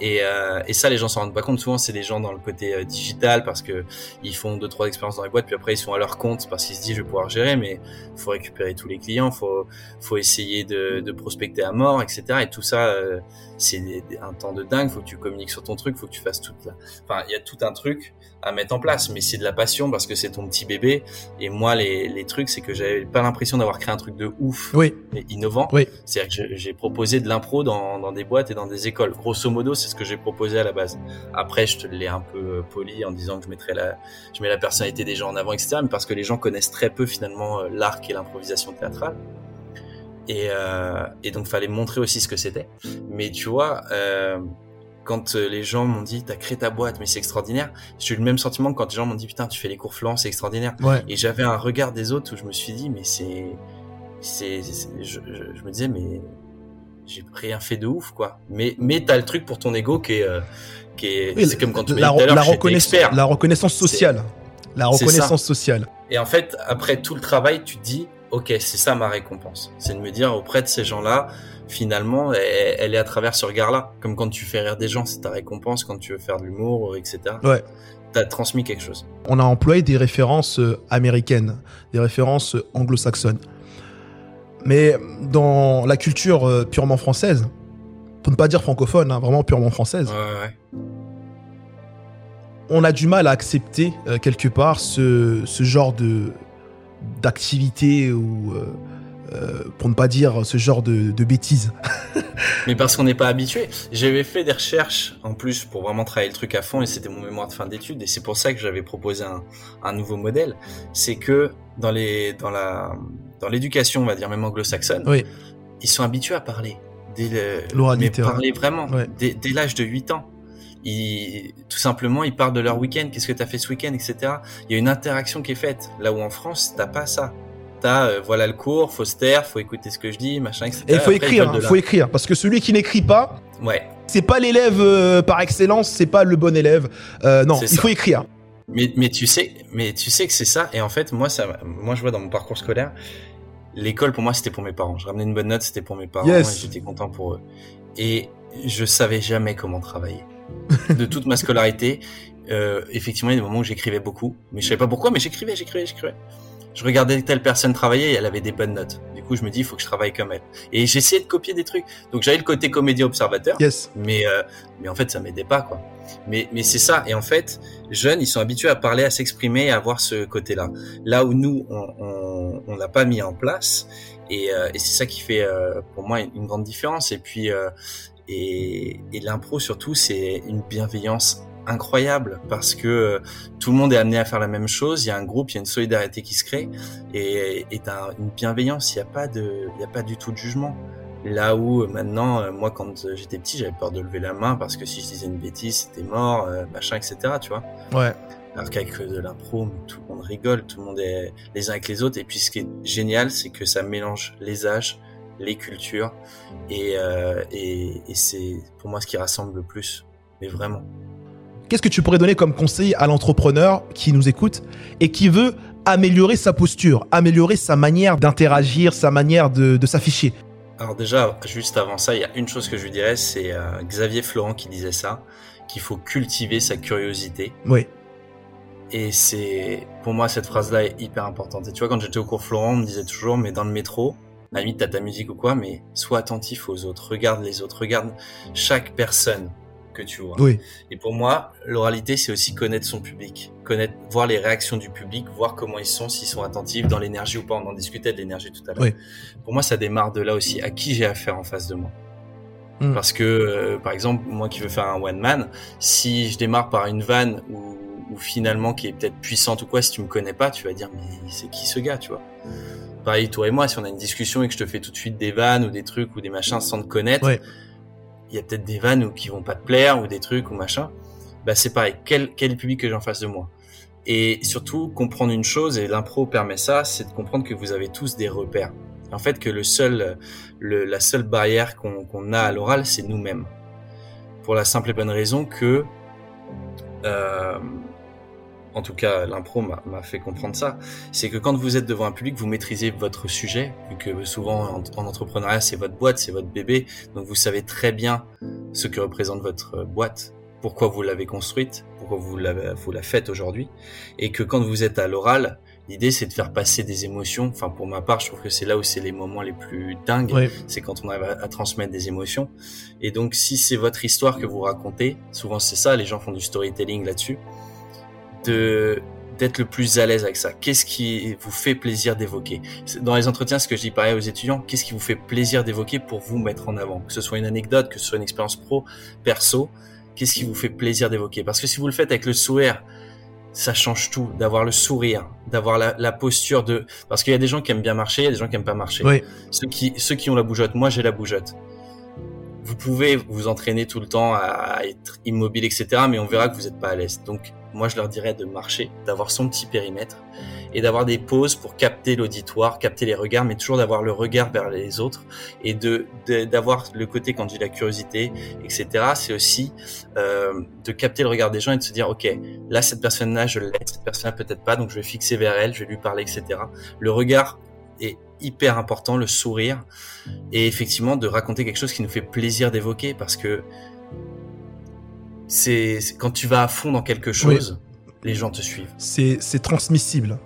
Et, euh, et ça, les gens s'en rendent pas compte. Souvent, c'est les gens dans le côté euh, digital parce que ils font deux trois expériences dans les boîtes, puis après ils sont à leur compte parce qu'ils se disent je vais pouvoir gérer, mais faut récupérer tous les clients, faut faut essayer de, de prospecter à mort, etc. Et tout ça, euh, c'est un temps de dingue. Faut que tu communiques sur ton truc, faut que tu fasses tout. La... Enfin, il y a tout un truc à mettre en place, mais c'est de la passion parce que c'est ton petit bébé. Et moi, les, les trucs, c'est que j'avais pas l'impression d'avoir créé un truc de ouf Oui. et innovant. Oui. C'est-à-dire que j'ai proposé de l'impro dans, dans des boîtes et dans des écoles. Grosso modo, c'est ce que j'ai proposé à la base. Après, je te l'ai un peu euh, poli en disant que je mettrais la, je mets la personnalité des gens en avant, etc. Mais parce que les gens connaissent très peu finalement euh, l'arc et l'improvisation théâtrale. Et, euh, et donc, fallait montrer aussi ce que c'était. Mais tu vois, euh, quand euh, les gens m'ont dit, t'as créé ta boîte, mais c'est extraordinaire, j'ai eu le même sentiment que quand les gens m'ont dit, putain, tu fais les cours Florent, c'est extraordinaire. Ouais. Et j'avais un regard des autres où je me suis dit, mais c'est, je, je, je me disais, mais j'ai rien fait de ouf, quoi. Mais, mais t'as le truc pour ton ego qui est, euh, qui est, Oui, c'est comme quand tu la, la j'étais reconnaissance, la reconnaissance sociale. La reconnaissance sociale. Et en fait, après tout le travail, tu te dis, ok, c'est ça ma récompense. C'est de me dire auprès de ces gens-là, finalement, elle, elle est à travers ce regard-là. Comme quand tu fais rire des gens, c'est ta récompense. Quand tu veux faire de l'humour, etc. Ouais. T'as transmis quelque chose. On a employé des références euh, américaines, des références euh, anglo-saxonnes. Mais dans la culture euh, purement française, pour ne pas dire francophone, hein, vraiment purement française, Ouais, ouais. on a du mal à accepter euh, quelque part ce, ce genre de d'activité ou euh, euh, pour ne pas dire ce genre de, de bêtises. Mais parce qu'on n'est pas habitué. J'avais fait des recherches en plus pour vraiment travailler le truc à fond et c'était mon mémoire de fin d'études et c'est pour ça que j'avais proposé un, un nouveau modèle. C'est que dans les dans la dans l'éducation, on va dire même anglo-saxonne, Oui. ils sont habitués à parler. Dès le, mais parler vraiment. Ouais. Dès, dès l'âge de 8 ans. Ils, tout simplement, ils parlent de leur week-end, qu'est-ce que tu as fait ce week-end, etc. Il y a une interaction qui est faite. Là où en France, t'as pas ça. T'as, euh, voilà le cours, faut se taire, faut écouter ce que je dis, machin, etc. Et il faut Après, écrire, veulent hein, faut écrire, parce que celui qui n'écrit pas, Ouais. c'est pas l'élève euh, par excellence, c'est pas le bon élève. Euh, non, il ça. faut écrire. Mais, mais tu sais, mais tu sais que c'est ça. Et en fait, moi, ça, moi, je vois dans mon parcours scolaire, l'école pour moi, c'était pour mes parents. Je ramenais une bonne note, c'était pour mes parents. Yes. J'étais content pour eux. Et je savais jamais comment travailler. De toute ma scolarité, euh, effectivement, il y a des moments où j'écrivais beaucoup, mais je savais pas pourquoi, mais j'écrivais, j'écrivais, j'écrivais. Je regardais telle personne travailler et elle avait des bonnes notes. Du coup, je me dis, il faut que je travaille comme elle. Et j'essayais de copier des trucs. Donc, j'avais le côté comédien observateur Yes. mais euh, mais en fait ça m'aidait pas quoi mais mais c'est ça et en fait jeunes ils sont habitués à parler à s'exprimer à avoir ce côté là là où nous on on l'a pas mis en place et, euh, et c'est ça qui fait euh, pour moi une grande différence et puis euh, et et l'impro surtout c'est une bienveillance incroyable parce que euh, tout le monde est amené à faire la même chose il y a un groupe il y a une solidarité qui se crée et et t'as une bienveillance il y a pas de il y a pas du tout de jugement Là où euh, maintenant, euh, moi quand j'étais petit, j'avais peur de lever la main parce que si je disais une bêtise, c'était mort, machin, etc. Tu vois. Ouais. Alors qu'avec de l'impro, tout le monde rigole, tout le monde est les uns avec les autres. Et puis ce qui est génial, c'est que ça mélange les âges, les cultures, et, euh, et, et c'est pour moi ce qui rassemble le plus. Mais vraiment. Qu'est-ce que tu pourrais donner comme conseil à l'entrepreneur qui nous écoute et qui veut améliorer sa posture, améliorer sa manière d'interagir, sa manière de, de s'afficher? Alors déjà, juste avant ça, il y a une chose que je lui dirais, c'est euh, Xavier Florent qui disait ça, qu'il faut cultiver sa curiosité. Oui. Et c'est, pour moi, cette phrase-là est hyper importante. Et tu vois, quand j'étais au cours Florent, on me disait toujours, mais dans le métro, à la limite, t'as ta musique ou quoi, mais sois attentif aux autres, regarde les autres, regarde chaque personne que tu vois. Oui. Et pour moi, l'oralité, c'est aussi connaître son public, connaître, voir les réactions du public, voir comment ils sont, s'ils sont attentifs dans l'énergie ou pas. On en discutait de l'énergie tout à l'heure. Oui. Pour moi, ça démarre de là aussi. À qui j'ai affaire en face de moi Mm. Parce que, euh, par exemple, moi qui veux faire un one man, si je démarre par une vanne ou, ou finalement qui est peut-être puissante ou quoi, si tu me connais pas, tu vas dire mais c'est qui ce gars, tu vois? Pareil, toi et moi, si on a une discussion et que je te fais tout de suite des vannes ou des trucs ou des machins sans te connaître, Ouais. il y a peut-être des vannes ou qui vont pas te plaire ou des trucs ou machin. Bah c'est pareil, quel, quel public que j'ai en face de moi? Et surtout, comprendre une chose, et l'impro permet ça, c'est de comprendre que vous avez tous des repères. En fait, que le seul, le, la seule barrière qu'on qu'on a à l'oral, c'est nous-mêmes. Pour la simple et bonne raison que, euh, en tout cas, l'impro m'a fait comprendre ça, c'est que quand vous êtes devant un public, vous maîtrisez votre sujet, vu que souvent en, en entrepreneuriat, c'est votre boîte, c'est votre bébé, donc vous savez très bien ce que représente votre boîte, pourquoi vous l'avez construite, pourquoi vous, l'avez- vous la faites aujourd'hui, et que quand vous êtes à l'oral, l'idée c'est de faire passer des émotions. Enfin, pour ma part, je trouve que c'est là où c'est les moments les plus dingues, Oui. c'est quand on arrive à, à transmettre des émotions. Et donc, si c'est votre histoire que vous racontez, souvent c'est ça, les gens font du storytelling là-dessus, de d'être le plus à l'aise avec ça. Qu'est-ce qui vous fait plaisir d'évoquer? Dans les entretiens, ce que je dis pareil aux étudiants, qu'est-ce qui vous fait plaisir d'évoquer pour vous mettre en avant? Que ce soit une anecdote, que ce soit une expérience pro, perso, qu'est-ce qui vous fait plaisir d'évoquer? Parce que si vous le faites avec le sourire, ça change tout, d'avoir le sourire, d'avoir la, la posture de... Parce qu'il y a des gens qui aiment bien marcher, il y a des gens qui aiment pas marcher. Oui. Ceux qui, ceux qui ont la bougeotte, moi j'ai la bougeotte. vous pouvez vous entraîner tout le temps à être immobile, etc. Mais on verra que vous n'êtes pas à l'aise. Donc, moi, je leur dirais de marcher, d'avoir son petit périmètre et d'avoir des pauses pour capter l'auditoire, capter les regards, mais toujours d'avoir le regard vers les autres et de d'avoir le côté quand j'ai la curiosité, etc. C'est aussi euh, de capter le regard des gens et de se dire, ok, là cette personne-là, je l'ai, cette personne-là peut-être pas, donc je vais fixer vers elle, je vais lui parler, etc. Le regard est hyper important, le sourire et effectivement de raconter quelque chose qui nous fait plaisir d'évoquer parce que c'est quand tu vas à fond dans quelque chose, les gens te suivent. C'est transmissible.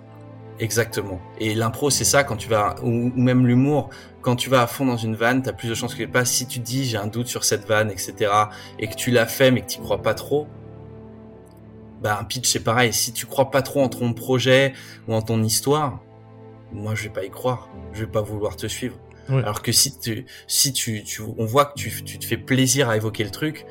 Exactement. Et l'impro, c'est ça quand tu vas, ou, même l'humour, quand tu vas à fond dans une vanne, t'as plus de chances que pas. Si tu dis j'ai un doute sur cette vanne, etc., et que tu l'as fait mais que tu crois pas trop, bah un pitch c'est pareil. Si tu crois pas trop en ton projet ou en ton histoire, moi je vais pas y croire. Je vais pas vouloir te suivre. Alors que si tu, si tu, tu, on voit que tu, tu te fais plaisir à évoquer le truc,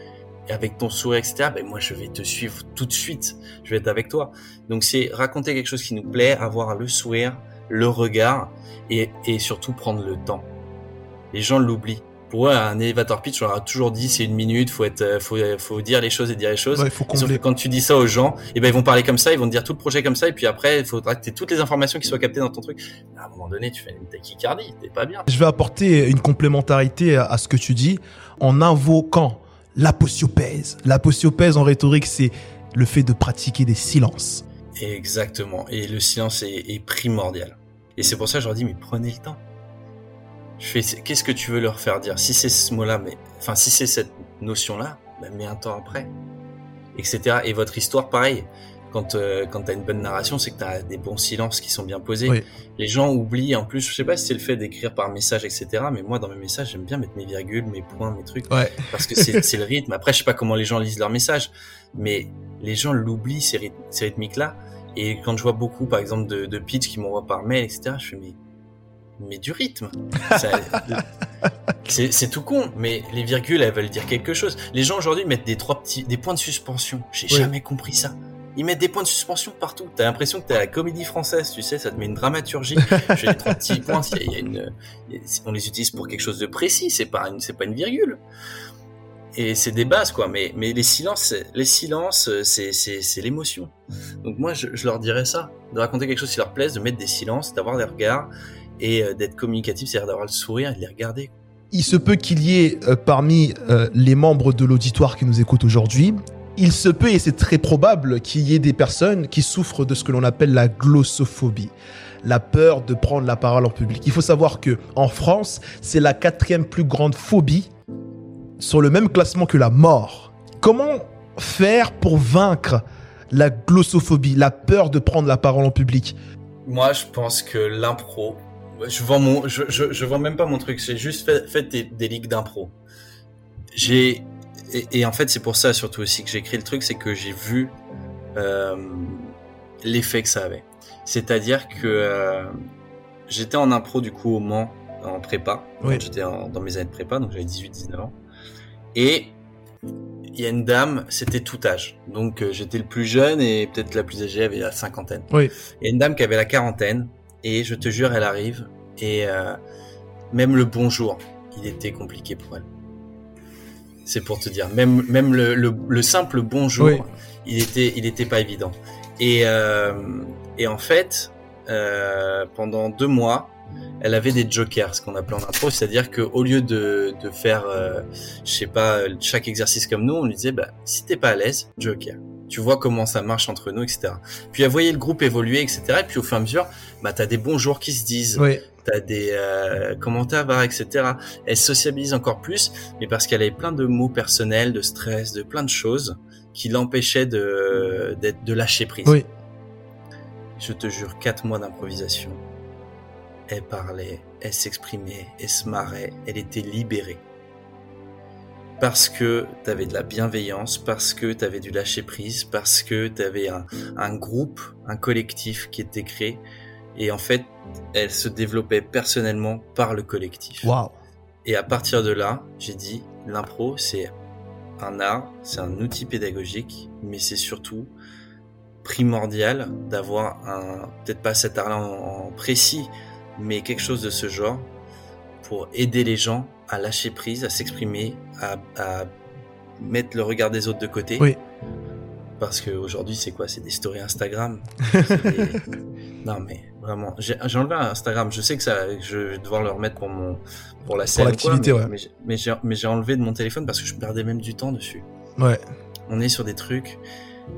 avec ton sourire, etc., ben moi je vais te suivre tout de suite. Je vais être avec toi. Donc c'est raconter quelque chose qui nous plaît, avoir le sourire, le regard et, et surtout prendre le temps. Les gens l'oublient. Pour eux, un elevator pitch, on leur a toujours dit c'est une minute, faut être, euh, faut, faut dire les choses et dire les choses. Ouais, faut Sauf que quand tu dis ça aux gens, et eh ben ils vont parler comme ça, ils vont te dire tout le projet comme ça, et puis après, il faudra que tu aies toutes les informations qui soient captées dans ton truc. À un moment donné, tu fais une tachycardie, t'es pas bien. Je vais apporter une complémentarité à ce que tu dis en invoquant l'aposiopèse. L'aposiopèse en rhétorique, c'est le fait de pratiquer des silences. Exactement. Et le silence est, primordial. Et c'est pour ça que je leur dis, mais prenez le temps. Qu'est-ce que tu veux leur faire dire? Si c'est ce mot-là, mais, enfin, si c'est cette notion-là, ben, mets un temps après. Etc. Et votre histoire, pareil quand euh, quand t'as une bonne narration, c'est que t'as des bons silences qui sont bien posés. Les gens oublient en plus, je sais pas si c'est le fait d'écrire par message, etc. Mais moi, dans mes messages, j'aime bien mettre mes virgules, mes points, mes trucs, parce que c'est le rythme. Après, je sais pas comment les gens lisent leurs messages, mais les gens l'oublient ces, ryth ces rythmiques-là. Et quand je vois beaucoup, par exemple, de, de pitch qui m'envoient par mail, etc., je fais mais mais du rythme. c'est tout con, mais les virgules, elles veulent dire quelque chose. Les gens aujourd'hui mettent des trois petits, des points de suspension. J'ai jamais compris ça. Ils mettent des points de suspension partout. T'as l'impression que t'es à la comédie française, tu sais, ça te met une dramaturgie. J'ai les trois petits points. Il y a une, on les utilise pour quelque chose de précis. C'est pas une, c'est pas une virgule. Et c'est des bases, quoi. Mais, mais les silences, les silences, c'est, c'est, c'est l'émotion. Donc moi, je, je, leur dirais ça, de raconter quelque chose qui leur plaise, de mettre des silences, d'avoir des regards et euh, d'être communicatif, c'est-à-dire d'avoir le sourire et de les regarder. Il se peut qu'il y ait euh, parmi euh, les membres de l'auditoire qui nous écoutent aujourd'hui il se peut, et c'est très probable, qu'il y ait des personnes qui souffrent de ce que l'on appelle la glossophobie, la peur de prendre la parole en public. Il faut savoir que en France, c'est la quatrième plus grande phobie sur le même classement que la mort. Comment faire pour vaincre la glossophobie, la peur de prendre la parole en public? Moi, je pense que l'impro, je vends mon, je, vends même pas mon truc, c'est juste fait, des, des ligues d'impro. J'ai et, en fait, c'est pour ça surtout aussi que j'ai écrit le truc, c'est que j'ai vu euh, l'effet que ça avait. C'est-à-dire que euh, j'étais en impro du coup au Mans en prépa. J'étais dans mes années de prépa, donc j'avais 18-19 ans. Et il y a une dame, c'était tout âge. Donc euh, j'étais le plus jeune et peut-être la plus âgée avait la cinquantaine. Oui. Il y a une dame qui avait la quarantaine et je te jure, elle arrive et euh, même le bonjour, il était compliqué pour elle. C'est pour te dire. Même, même le, le, simple bonjour, il était, il était pas évident. Et, euh, et en fait, euh, pendant deux mois, elle avait des jokers, ce qu'on appelait en intro, c'est-à-dire qu'au lieu de, de faire, euh, je sais pas, chaque exercice comme nous, on lui disait, bah, si t'es pas à l'aise, joker. Tu vois comment ça marche entre nous, etc. Puis elle voyait le groupe évoluer, etc. Et puis au fur et à mesure, bah, t'as des bons jours qui se disent. Oui t'as des euh, commentaires, etc. Elle sociabilise encore plus, mais parce qu'elle avait plein de mots personnels, de stress, de plein de choses qui l'empêchaient de, d'être, de lâcher prise. Oui. Je te jure, quatre mois d'improvisation. Elle parlait, elle s'exprimait, elle se marrait, elle était libérée. Parce que tu avais de la bienveillance, parce que tu avais du lâcher prise, parce que tu avais un, un groupe, un collectif qui était créé, et en fait, elle se développait personnellement par le collectif. Wow. Et à partir de là, j'ai dit, l'impro, c'est un art, c'est un outil pédagogique, mais c'est surtout primordial d'avoir un, peut-être pas cet art-là en, précis, mais quelque chose de ce genre pour aider les gens à lâcher prise, à s'exprimer, à, à mettre le regard des autres de côté. Oui. Parce qu'aujourd'hui, c'est quoi? C'est des stories Instagram. Des... non, mais vraiment, j'ai enlevé Instagram. Je sais que ça, je vais devoir le remettre pour mon, pour la scène. Pour l'activité, ouais. ouais. Mais j'ai, mais j'ai enlevé de mon téléphone parce que je perdais même du temps dessus. Ouais. On est sur des trucs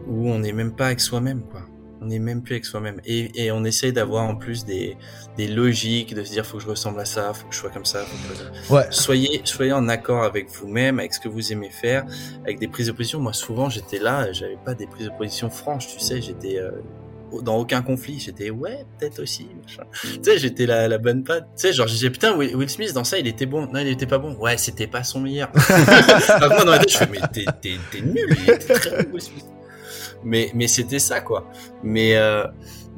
où on n'est même pas avec soi-même, quoi. On n'est même plus avec soi-même. Et, et on essaye d'avoir en plus des, des logiques, de se dire faut que je ressemble à ça, faut que je sois comme ça. Faut que je... Ouais. Soyez, soyez en accord avec vous-même, avec ce que vous aimez faire, avec des prises de position. Moi, souvent, j'étais là, j'avais pas des prises de position franches, tu sais, j'étais euh, dans aucun conflit. J'étais ouais, peut-être aussi. Machin. Tu sais, j'étais la, la bonne patte. Tu sais, genre, disais putain, Will Will Smith dans ça, il était bon. Non, il était pas bon. Ouais, c'était pas son meilleur. Moi, dans la tête, je fais mais t'es, nul. Il était très bon, Will Smith. Mais, mais c'était ça, quoi. Mais, euh,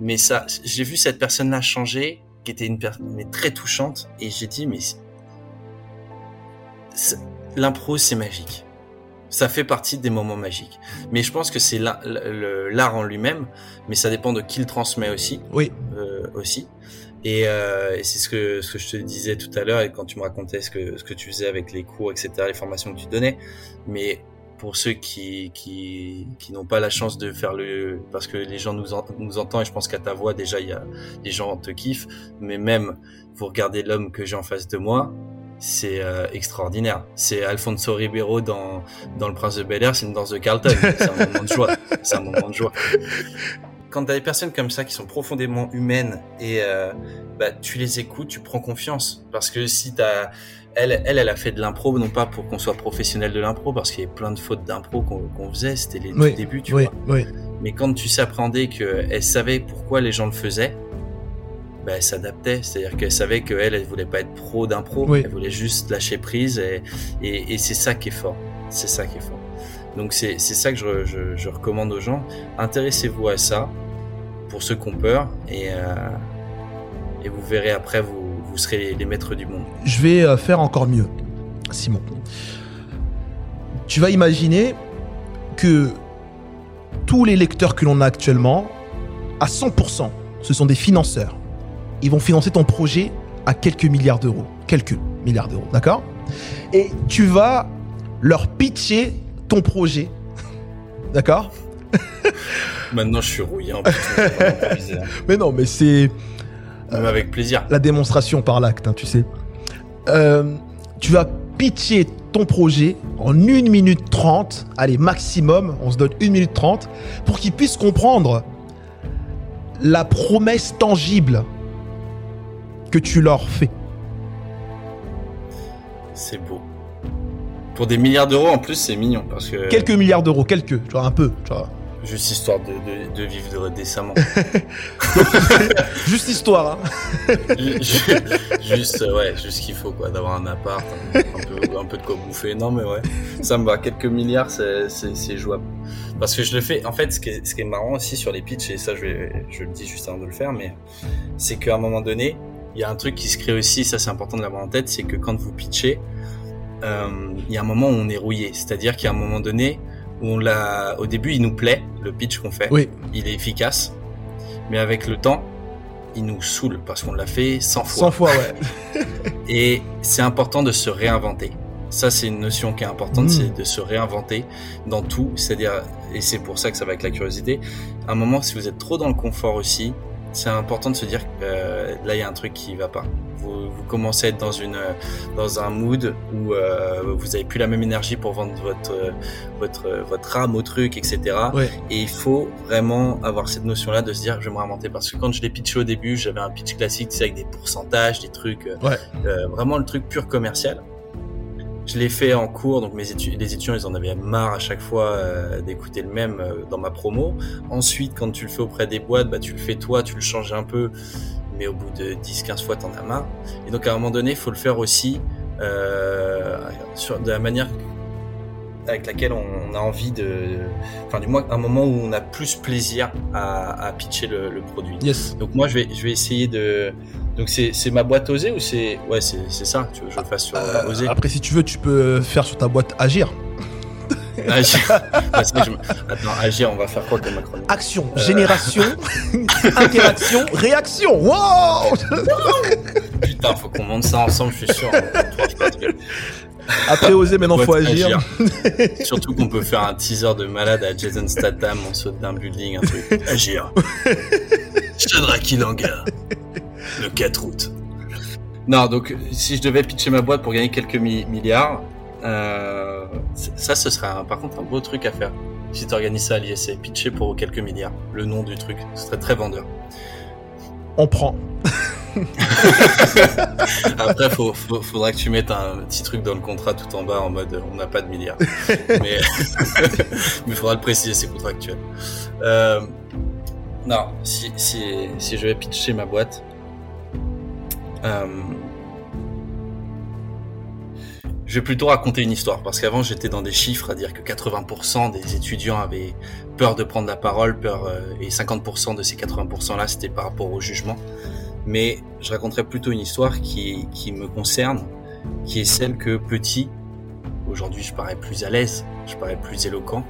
mais ça, j'ai vu cette personne-là changer, qui était une personne mais très touchante, et j'ai dit, mais l'impro, c'est magique. Ça fait partie des moments magiques. Mais je pense que c'est l'art en lui-même, mais ça dépend de qui le transmet aussi, Oui. euh, aussi. Et, euh, et c'est ce que ce que je te disais tout à l'heure et quand tu me racontais ce que ce que tu faisais avec les cours, etc., les formations que tu donnais. Mais pour ceux qui qui qui n'ont pas la chance de faire le parce que les gens nous nous entendent et je pense qu'à ta voix déjà il y a les gens te kiffent. Mais même vous regardez l'homme que j'ai en face de moi, c'est euh, extraordinaire. C'est Alfonso Ribeiro dans dans Le Prince de Bel Air, c'est une danse de Carlton. C'est un moment de joie. C'est un moment de joie quand t'as des personnes comme ça qui sont profondément humaines et euh, bah, tu les écoutes, tu prends confiance. Parce que si t'as, elle, elle, elle a fait de l'impro, non pas pour qu'on soit professionnel de l'impro, parce qu'il y avait plein de fautes d'impro qu'on qu'on faisait, c'était les Oui, débuts, tu Oui, vois. oui. Mais quand tu sais appréhender qu'elle savait pourquoi les gens le faisaient, bah, elle s'adaptait. C'est-à-dire qu'elle savait qu'elle, elle voulait pas être pro d'impro, Oui. elle voulait juste lâcher prise et, et, et c'est ça qui est fort. C'est ça qui est fort. Donc c'est ça que je, je, je recommande aux gens. Intéressez-vous à ça pour ceux qui ont peur et, euh, et vous verrez après, vous, vous serez les, les maîtres du monde. Je vais euh, faire encore mieux, Simon. Tu vas imaginer que tous les lecteurs que l'on a actuellement, à 100%, ce sont des financeurs. Ils vont financer ton projet à quelques milliards d'euros. Quelques milliards d'euros, d'accord? Et tu vas leur pitcher ton projet. D'accord Maintenant, je suis rouillé hein. Mais non, mais c'est Même avec plaisir. la démonstration par l'acte, hein, tu sais. Euh, tu vas pitcher ton projet en 1 minute 30, allez, maximum, on se donne 1 minute 30, pour qu'ils puissent comprendre la promesse tangible que tu leur fais. C'est beau. Pour des milliards d'euros en plus, c'est mignon parce que Quelques milliards d'euros, quelques, tu vois, un peu, tu vois. juste histoire de, de, de vivre décemment. Juste histoire, hein. Ju- ju- juste ouais, juste ce qu'il faut quoi, d'avoir un appart, un, un peu un peu de quoi bouffer. Non mais ouais, ça me va. Quelques milliards, c'est jouable. Parce que je le fais. En fait, ce qui est, ce qui est marrant aussi sur les pitchs et ça je je le dis juste avant de le faire, mais c'est qu'à un moment donné, il y a un truc qui se crée aussi. Ça c'est important de l'avoir en tête, c'est que quand vous pitchez, il y a un moment où on est rouillé. C'est-à-dire qu'il y a un moment donné où on l'a. Au début, il nous plaît le pitch qu'on fait. Oui, Il est efficace, mais avec le temps, il nous saoule parce qu'on l'a fait 100 fois. 100 fois, ouais. Et c'est important de se réinventer. Ça, c'est une notion qui est importante, Mm. c'est de se réinventer dans tout. C'est-à-dire, et c'est pour ça que ça va avec la curiosité. À un moment, si vous êtes trop dans le confort aussi, c'est important de se dire que euh, là, il y a un truc qui va pas. Vous, vous commencez à être dans une, euh, dans un mood où euh, vous avez plus la même énergie pour vendre votre, euh, votre, euh, votre âme au truc, etc. Ouais. Et il faut vraiment avoir cette notion-là de se dire, je vais me réinventer. Parce que quand je l'ai pitché au début, j'avais un pitch classique, sais, avec des pourcentages, des trucs, Ouais. euh, vraiment le truc pur commercial. Je l'ai fait en cours, donc mes les étudiants, ils en avaient marre à chaque fois euh, d'écouter le même euh, dans ma promo. Ensuite, quand tu le fais auprès des boîtes, bah, tu le fais toi, tu le changes un peu, mais au bout de 10-15 fois, t'en as marre. Et donc, à un moment donné, il faut le faire aussi euh, de la manière avec laquelle on a envie de... Enfin, du moins, un moment où on a plus plaisir à, à pitcher le, le produit. Yes. Donc moi, je vais, je vais essayer de... Donc c'est, ma boîte osée ou c'est... Ouais, c'est, c'est ça, tu veux que je le fasse sur Euh, osée? après, si tu veux, tu peux faire sur ta boîte agir. Agir. Bah, je Attends, agir, on va faire quoi comme acronyme Action, génération, interaction, réaction. Wow Putain, faut qu'on monte ça ensemble, je suis sûr. Après oser, maintenant faut agir. Surtout qu'on peut faire un teaser de malade à Jason Statham, on saute d'un building, un truc. Agir. Shadraki Langa. Le 4 août. Non, donc si je devais pitcher ma boîte pour gagner quelques mi- milliards, euh, ça ce serait un- par contre un beau truc à faire. Si tu organises ça à l'ISC, pitcher pour quelques milliards. Le nom du truc, ce serait très vendeur. On prend. Après, faut, faut- faudra que tu mettes un petit truc dans le contrat tout en bas en mode euh, on n'a pas de milliards. mais il faudra le préciser, c'est contractuel. Euh, non, si, si, si je vais pitcher ma boîte, euh, je vais plutôt raconter une histoire parce qu'avant j'étais dans des chiffres à dire que 80% des étudiants avaient peur de prendre la parole, peur euh, et 50% de ces 80% là c'était par rapport au jugement. Mais je raconterai plutôt une histoire qui, qui me concerne, qui est celle que petit, aujourd'hui je parais plus à l'aise, je parais plus éloquent,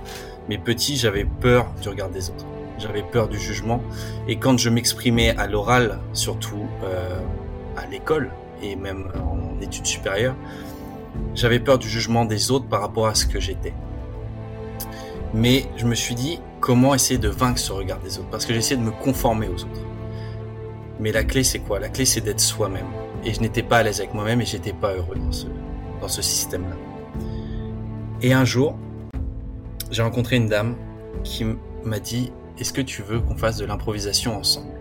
mais petit j'avais peur du regard des autres, j'avais peur du jugement, et quand je m'exprimais à l'oral, surtout euh, à l'école et même en études supérieures, j'avais peur du jugement des autres par rapport à ce que j'étais. Mais je me suis dit, comment essayer de vaincre ce regard des autres? Parce que j'essayais de me conformer aux autres. Mais la clé, c'est quoi? La clé, c'est d'être soi-même. Et je n'étais pas à l'aise avec moi-même et j'étais pas heureux dans ce, dans ce système-là. Et un jour, j'ai rencontré une dame qui m'a dit Est-ce que tu veux qu'on fasse de l'improvisation ensemble?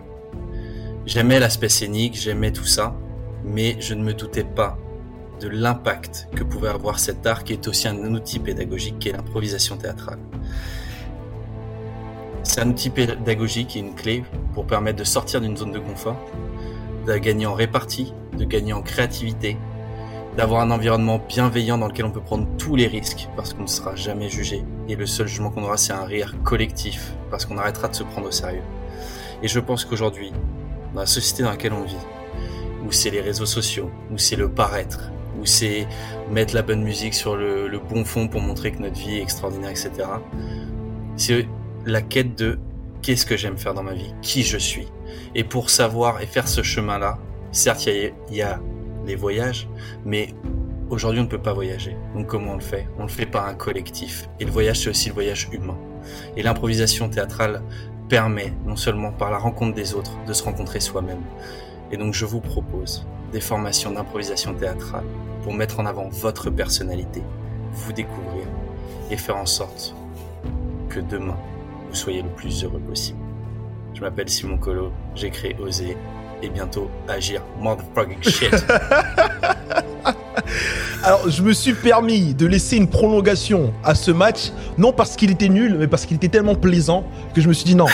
J'aimais l'aspect scénique, j'aimais tout ça, mais je ne me doutais pas de l'impact que pouvait avoir cet art qui est aussi un outil pédagogique qui est l'improvisation théâtrale. C'est un outil pédagogique et une clé pour permettre de sortir d'une zone de confort, de gagner en répartie, de gagner en créativité, d'avoir un environnement bienveillant dans lequel on peut prendre tous les risques parce qu'on ne sera jamais jugé. Et le seul jugement qu'on aura, c'est un rire collectif parce qu'on arrêtera de se prendre au sérieux. Et je pense qu'aujourd'hui, dans la société dans laquelle on vit, où c'est les réseaux sociaux, où c'est le paraître, où c'est mettre la bonne musique sur le, bon fond pour montrer que notre vie est extraordinaire, etc. C'est la quête de qu'est-ce que j'aime faire dans ma vie, qui je suis. Et pour savoir et faire ce chemin-là, certes, il y, y a les voyages, mais aujourd'hui, on ne peut pas voyager. Donc comment on le fait? On le fait par un collectif. Et le voyage, c'est aussi le voyage humain. Et l'improvisation théâtrale permet, non seulement par la rencontre des autres, de se rencontrer soi-même. Et donc, je vous propose des formations d'improvisation théâtrale pour mettre en avant votre personnalité, vous découvrir et faire en sorte que demain, vous soyez le plus heureux possible. Je m'appelle Simon Colo, j'ai créé Oser et bientôt Agir. Motherfucking shit. Alors, je me suis permis de laisser une prolongation à ce match, non parce qu'il était nul, mais parce qu'il était tellement plaisant que je me suis dit non.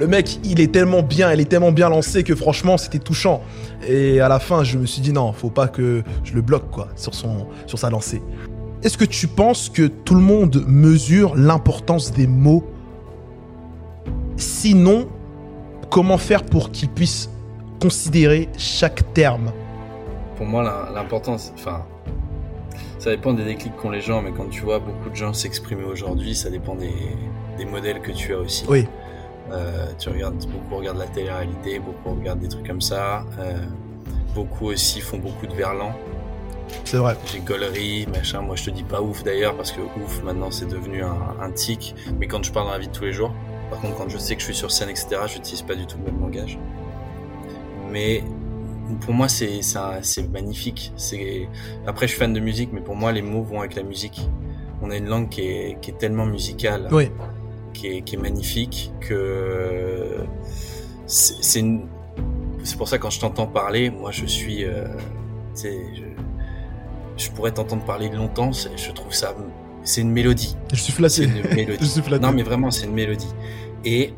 Le mec, il est tellement bien, il est tellement bien lancé que franchement, c'était touchant. Et à la fin, je me suis dit non, faut pas que je le bloque quoi sur son sur sa lancée. Est-ce que tu penses que tout le monde mesure l'importance des mots? Sinon, comment faire pour qu'ils puissent considérer chaque terme? Pour moi, l'importance, enfin, ça dépend des déclics qu'ont les gens, mais quand tu vois beaucoup de gens s'exprimer aujourd'hui, ça dépend des, des modèles que tu as aussi. Oui. Euh, tu regardes, beaucoup regardent la télé-réalité, beaucoup regardent des trucs comme ça. euh, beaucoup aussi font beaucoup de verlan. C'est vrai. J'ai machin. Moi, je te dis pas ouf d'ailleurs, parce que ouf, maintenant, c'est devenu un, un tic. Mais quand je parle dans la vie de tous les jours, par contre, quand je sais que je suis sur scène, etc., je n'utilise pas du tout le même langage. Mais pour moi, c'est magnifique. Après, je suis fan de musique, mais pour moi, les mots vont avec la musique. On a une langue qui est, qui est tellement musicale Oui. Qui est, qui est magnifique, que c'est c'est une- c'est pour ça quand je t'entends parler, moi je suis, euh, je, je pourrais t'entendre parler longtemps, je trouve ça, c'est une mélodie, Je suis flatté. une Je mélodie. suis flatté. Non mais vraiment c'est une mélodie. Et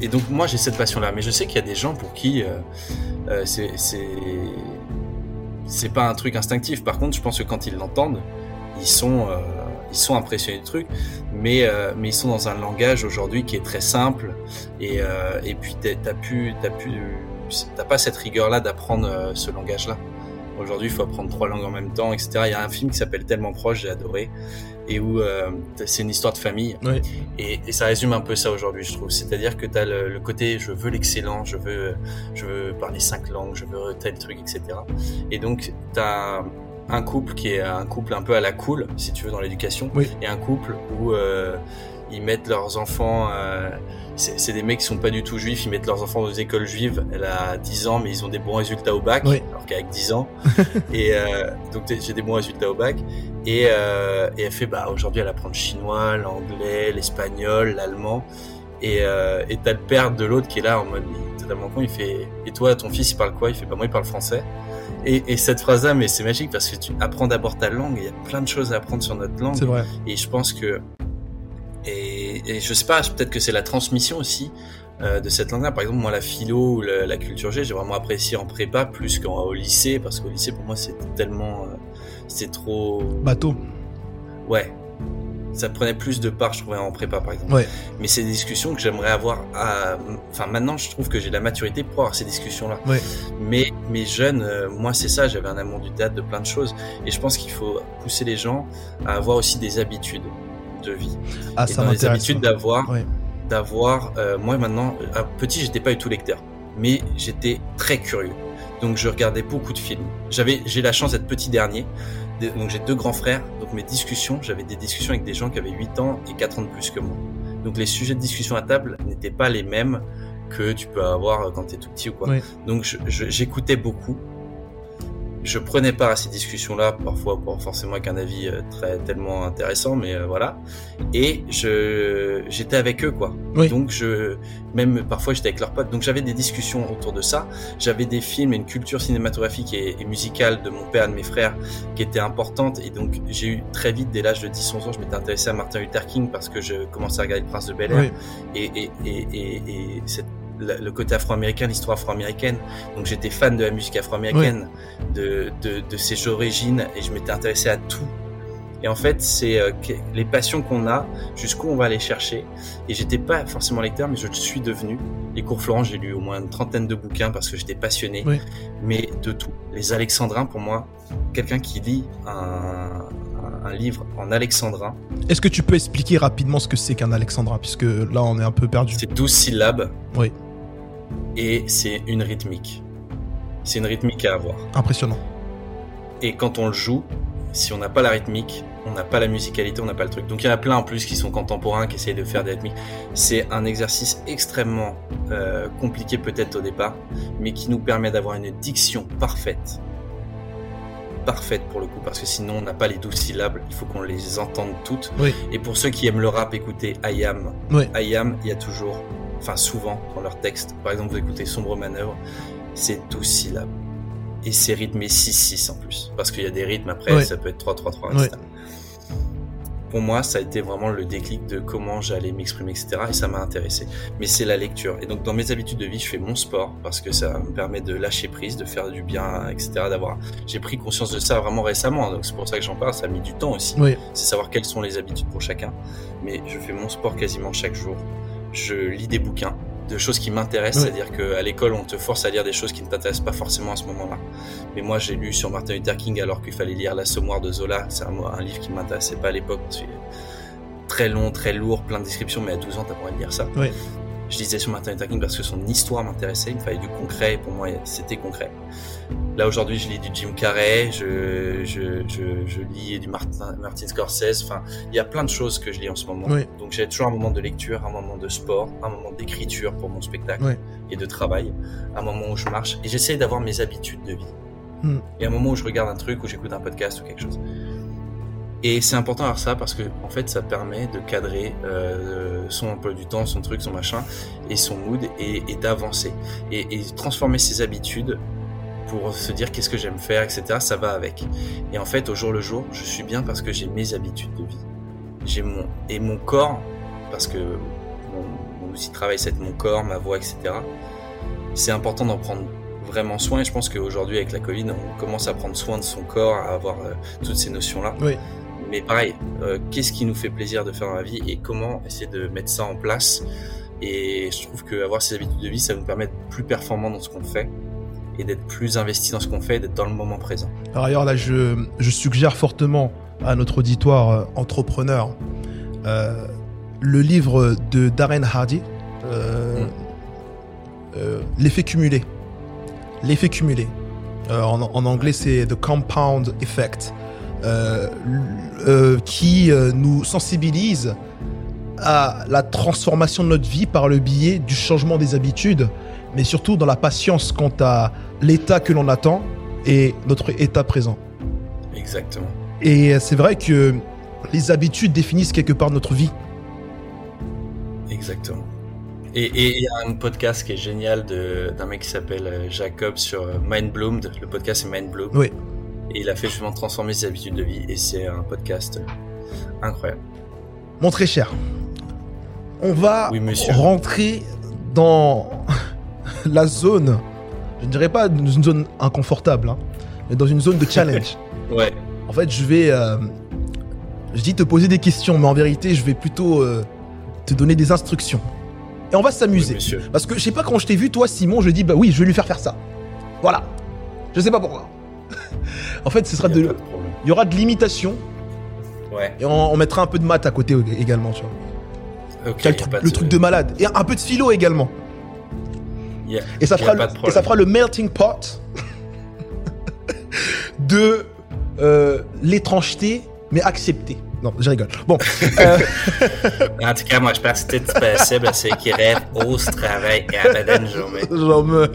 et donc moi j'ai cette passion là, mais je sais qu'il y a des gens pour qui euh, euh, c'est c'est c'est pas un truc instinctif. Par contre, je pense que quand ils l'entendent, ils sont euh, ils sont impressionnés du truc, mais euh, mais ils sont dans un langage aujourd'hui qui est très simple et et puis t'as pu t'as pu t'as pas cette rigueur là d'apprendre ce langage là Aujourd'hui, il faut apprendre trois langues en même temps, etc. Il y a un film qui s'appelle Tellement proche, j'ai adoré, et où euh, c'est une histoire de famille. Oui. Et, et, ça résume un peu ça aujourd'hui, je trouve. C'est-à-dire que tu as le, le, côté je veux l'excellent, je veux, je veux parler cinq langues, je veux tel truc, etc. Et donc, tu as un couple qui est un couple un peu à la cool, si tu veux, dans l'éducation, oui. et un couple où euh, ils mettent leurs enfants. Euh, c'est des mecs qui sont pas du tout juifs, ils mettent leurs enfants dans des écoles juives. Elle a 10 ans, mais ils ont des bons résultats au bac, oui. alors qu'avec 10 ans. et euh, donc j'ai des bons résultats au bac. Et, et elle fait, bah aujourd'hui elle apprend le chinois, l'anglais, l'espagnol, l'allemand. Et euh, et t'as le père de l'autre qui est là en mode totalement con. Il fait, et toi ton fils il parle quoi? Il fait, bah moi il parle français. Et, et cette phrase-là, mais c'est magique parce que tu apprends d'abord ta langue. Il y a plein de choses à apprendre sur notre langue. C'est vrai. Et je pense que et, et je sais pas, peut-être que c'est la transmission aussi euh, de cette langue-là. Par exemple, moi, la philo ou la, la culture G, j'ai vraiment apprécié en prépa plus qu'au lycée, parce qu'au lycée, pour moi, c'était tellement, euh, c'était trop bateau. Ouais, ça prenait plus de part, je trouvais, en prépa, par exemple. Ouais. Mais c'est des discussions que j'aimerais avoir. À... Enfin, maintenant, je trouve que j'ai la maturité pour avoir ces discussions-là. Ouais. Mais mes jeunes, euh, moi, c'est ça. J'avais un amour du théâtre, de plein de choses, et je pense qu'il faut pousser les gens à avoir aussi des habitudes de vie. Ah, et ça dans les habitudes d'avoir, Ouais. d'avoir. euh, moi maintenant, à petit, j'étais pas du tout lecteur, mais j'étais très curieux. Donc je regardais beaucoup de films. J'avais, j'ai la chance d'être petit dernier. Donc j'ai deux grands frères. Donc mes discussions, j'avais des discussions avec des gens qui avaient 8 ans et 4 ans de plus que moi. Donc les sujets de discussion à table n'étaient pas les mêmes que tu peux avoir quand tu es tout petit ou quoi. Oui. Donc j'écoutais beaucoup. Je prenais part à ces discussions-là, parfois pas forcément avec un avis euh, très tellement intéressant, mais euh, voilà. Et je j'étais avec eux quoi. Oui. Donc je même parfois j'étais avec leurs potes. Donc j'avais des discussions autour de ça. J'avais des films et une culture cinématographique et, et musicale de mon père et de mes frères qui était importante. Et donc j'ai eu très vite dès l'âge de 10-11 ans, je m'étais intéressé à Martin Luther King parce que je commençais à regarder le Prince de Bel Air Oui. et, et, et, et, et cette- le côté afro-américain, l'histoire afro-américaine. Donc j'étais fan de la musique afro-américaine, de, de, de ses origines, et je m'étais intéressé à tout. Et en fait, c'est euh, les passions qu'on a, jusqu'où on va les chercher. Et j'étais pas forcément lecteur, mais je le suis devenu. Les cours Florent, j'ai lu au moins une trentaine de bouquins parce que j'étais passionné. Oui. Mais de tout. Les alexandrins, pour moi, quelqu'un qui lit un, un, un livre en alexandrin, Est-ce que tu peux expliquer rapidement ce que c'est qu'un alexandrin Puisque là, on est un peu perdu? C'est 12 syllabes. Oui. Et c'est une rythmique. C'est une rythmique à avoir. Impressionnant. Et quand on le joue, si on n'a pas la rythmique, on n'a pas la musicalité, on n'a pas le truc. Donc il y en a plein en plus qui sont contemporains, qui essayent de faire des rythmiques. C'est un exercice extrêmement euh, compliqué peut-être au départ, mais qui nous permet d'avoir une diction parfaite. Parfaite pour le coup, parce que sinon on n'a pas les douze syllabes, il faut qu'on les entende toutes. Oui. Et pour ceux qui aiment le rap, écoutez Ayam. Oui. Ayam, il y a toujours, enfin souvent dans leur texte, par exemple vous écoutez Sombre Manœuvre, c'est 12 syllabes. Et c'est rythmé 6-6 en plus. Parce qu'il y a des rythmes après, ça peut être 3-3-3, Oui. etc. Pour moi, ça a été vraiment le déclic de comment j'allais m'exprimer, etc. Et ça m'a intéressé. Mais c'est la lecture. Et donc, dans mes habitudes de vie, je fais mon sport parce que ça me permet de lâcher prise, de faire du bien, etc. D'avoir, j'ai pris conscience de ça vraiment récemment. Donc, c'est pour ça que j'en parle. Ça a mis du temps aussi Oui. c'est savoir quelles sont les habitudes pour chacun. Mais je fais mon sport quasiment chaque jour. Je lis des bouquins, de choses qui m'intéressent, c'est-à-dire qu'à l'école, on te force à lire des choses qui ne t'intéressent pas forcément à ce moment-là. Mais moi, j'ai lu sur Martin Luther King alors qu'il fallait lire L'Assommoir de Zola. C'est un, un livre qui m'intéressait pas à l'époque. Très long, très lourd, plein de descriptions, mais à 12 ans, t'as pas envie de lire ça. Je lisais sur Martin Luther King parce que son histoire m'intéressait, il me fallait du concret, et pour moi, c'était concret. Là, aujourd'hui, je lis du Jim Carrey, je, je, je, je lis du Martin, Martin Scorsese, enfin, il y a plein de choses que je lis en ce moment. Oui. Donc, j'ai toujours un moment de lecture, un moment de sport, un moment d'écriture pour mon spectacle Oui. et de travail, un moment où je marche, et j'essaie d'avoir mes habitudes de vie. Hmm. Et un moment où je regarde un truc, où j'écoute un podcast ou quelque chose. Et c'est important d'avoir ça parce que en fait ça permet de cadrer euh, son emploi du temps, son truc, son machin et son mood et, et d'avancer et, et transformer ses habitudes pour se dire qu'est-ce que j'aime faire, etc. Ça va avec. Et en fait au jour le jour, je suis bien parce que j'ai mes habitudes de vie. J'ai mon et mon corps parce que mon, mon outil de travail c'est mon corps, ma voix, etc. C'est important d'en prendre vraiment soin et je pense qu'aujourd'hui avec la Covid on commence à prendre soin de son corps, à avoir euh, toutes ces notions là. Oui. Mais pareil, euh, qu'est-ce qui nous fait plaisir de faire dans la vie et comment essayer de mettre ça en place? Et je trouve qu'avoir ces habitudes de vie, ça nous permet d'être plus performants dans ce qu'on fait et d'être plus investi dans ce qu'on fait, d'être dans le moment présent. Par ailleurs, là, je, je suggère fortement à notre auditoire euh, entrepreneur euh, le livre de Darren Hardy, Mm. L'effet cumulé. L'effet cumulé. En, en anglais, c'est The Compound Effect, qui euh, nous sensibilise à la transformation de notre vie par le biais du changement des habitudes, mais surtout dans la patience quant à l'état que l'on attend et notre état présent. Exactement. Et c'est vrai que les habitudes définissent quelque part notre vie. Exactement. Et il y a un podcast qui est génial d'un mec qui s'appelle euh, Jacob sur euh, Mind Bloomed. Le podcast c'est Mind Bloom. Oui. Et il a fait justement transformer ses habitudes de vie et c'est un podcast incroyable. Mon très cher, on va Oui, monsieur. rentrer dans la zone, je ne dirais pas dans une zone inconfortable, hein, mais dans une zone de challenge. Ouais. en fait, je vais, euh, je dis te poser des questions, mais en vérité, je vais plutôt euh, te donner des instructions. Et on va s'amuser. Parce que je sais pas quand je t'ai vu, toi, Simon, je dis bah oui, je vais lui faire faire ça. Voilà. Je sais pas pourquoi. En fait, ce sera Il y a de, il y aura de l'imitation Ouais. et on, on mettra un peu de maths à côté également, tu vois. Truc- le truc de malade et un peu de philo également. a- Et fera, le, ça fera le melting pot de euh, l'étrangeté, mais acceptée. Non, je rigole. Bon, euh, En tout cas, moi, je pense que tout possible, c'est qu'il rêve au travail et abadan jamais. genre me-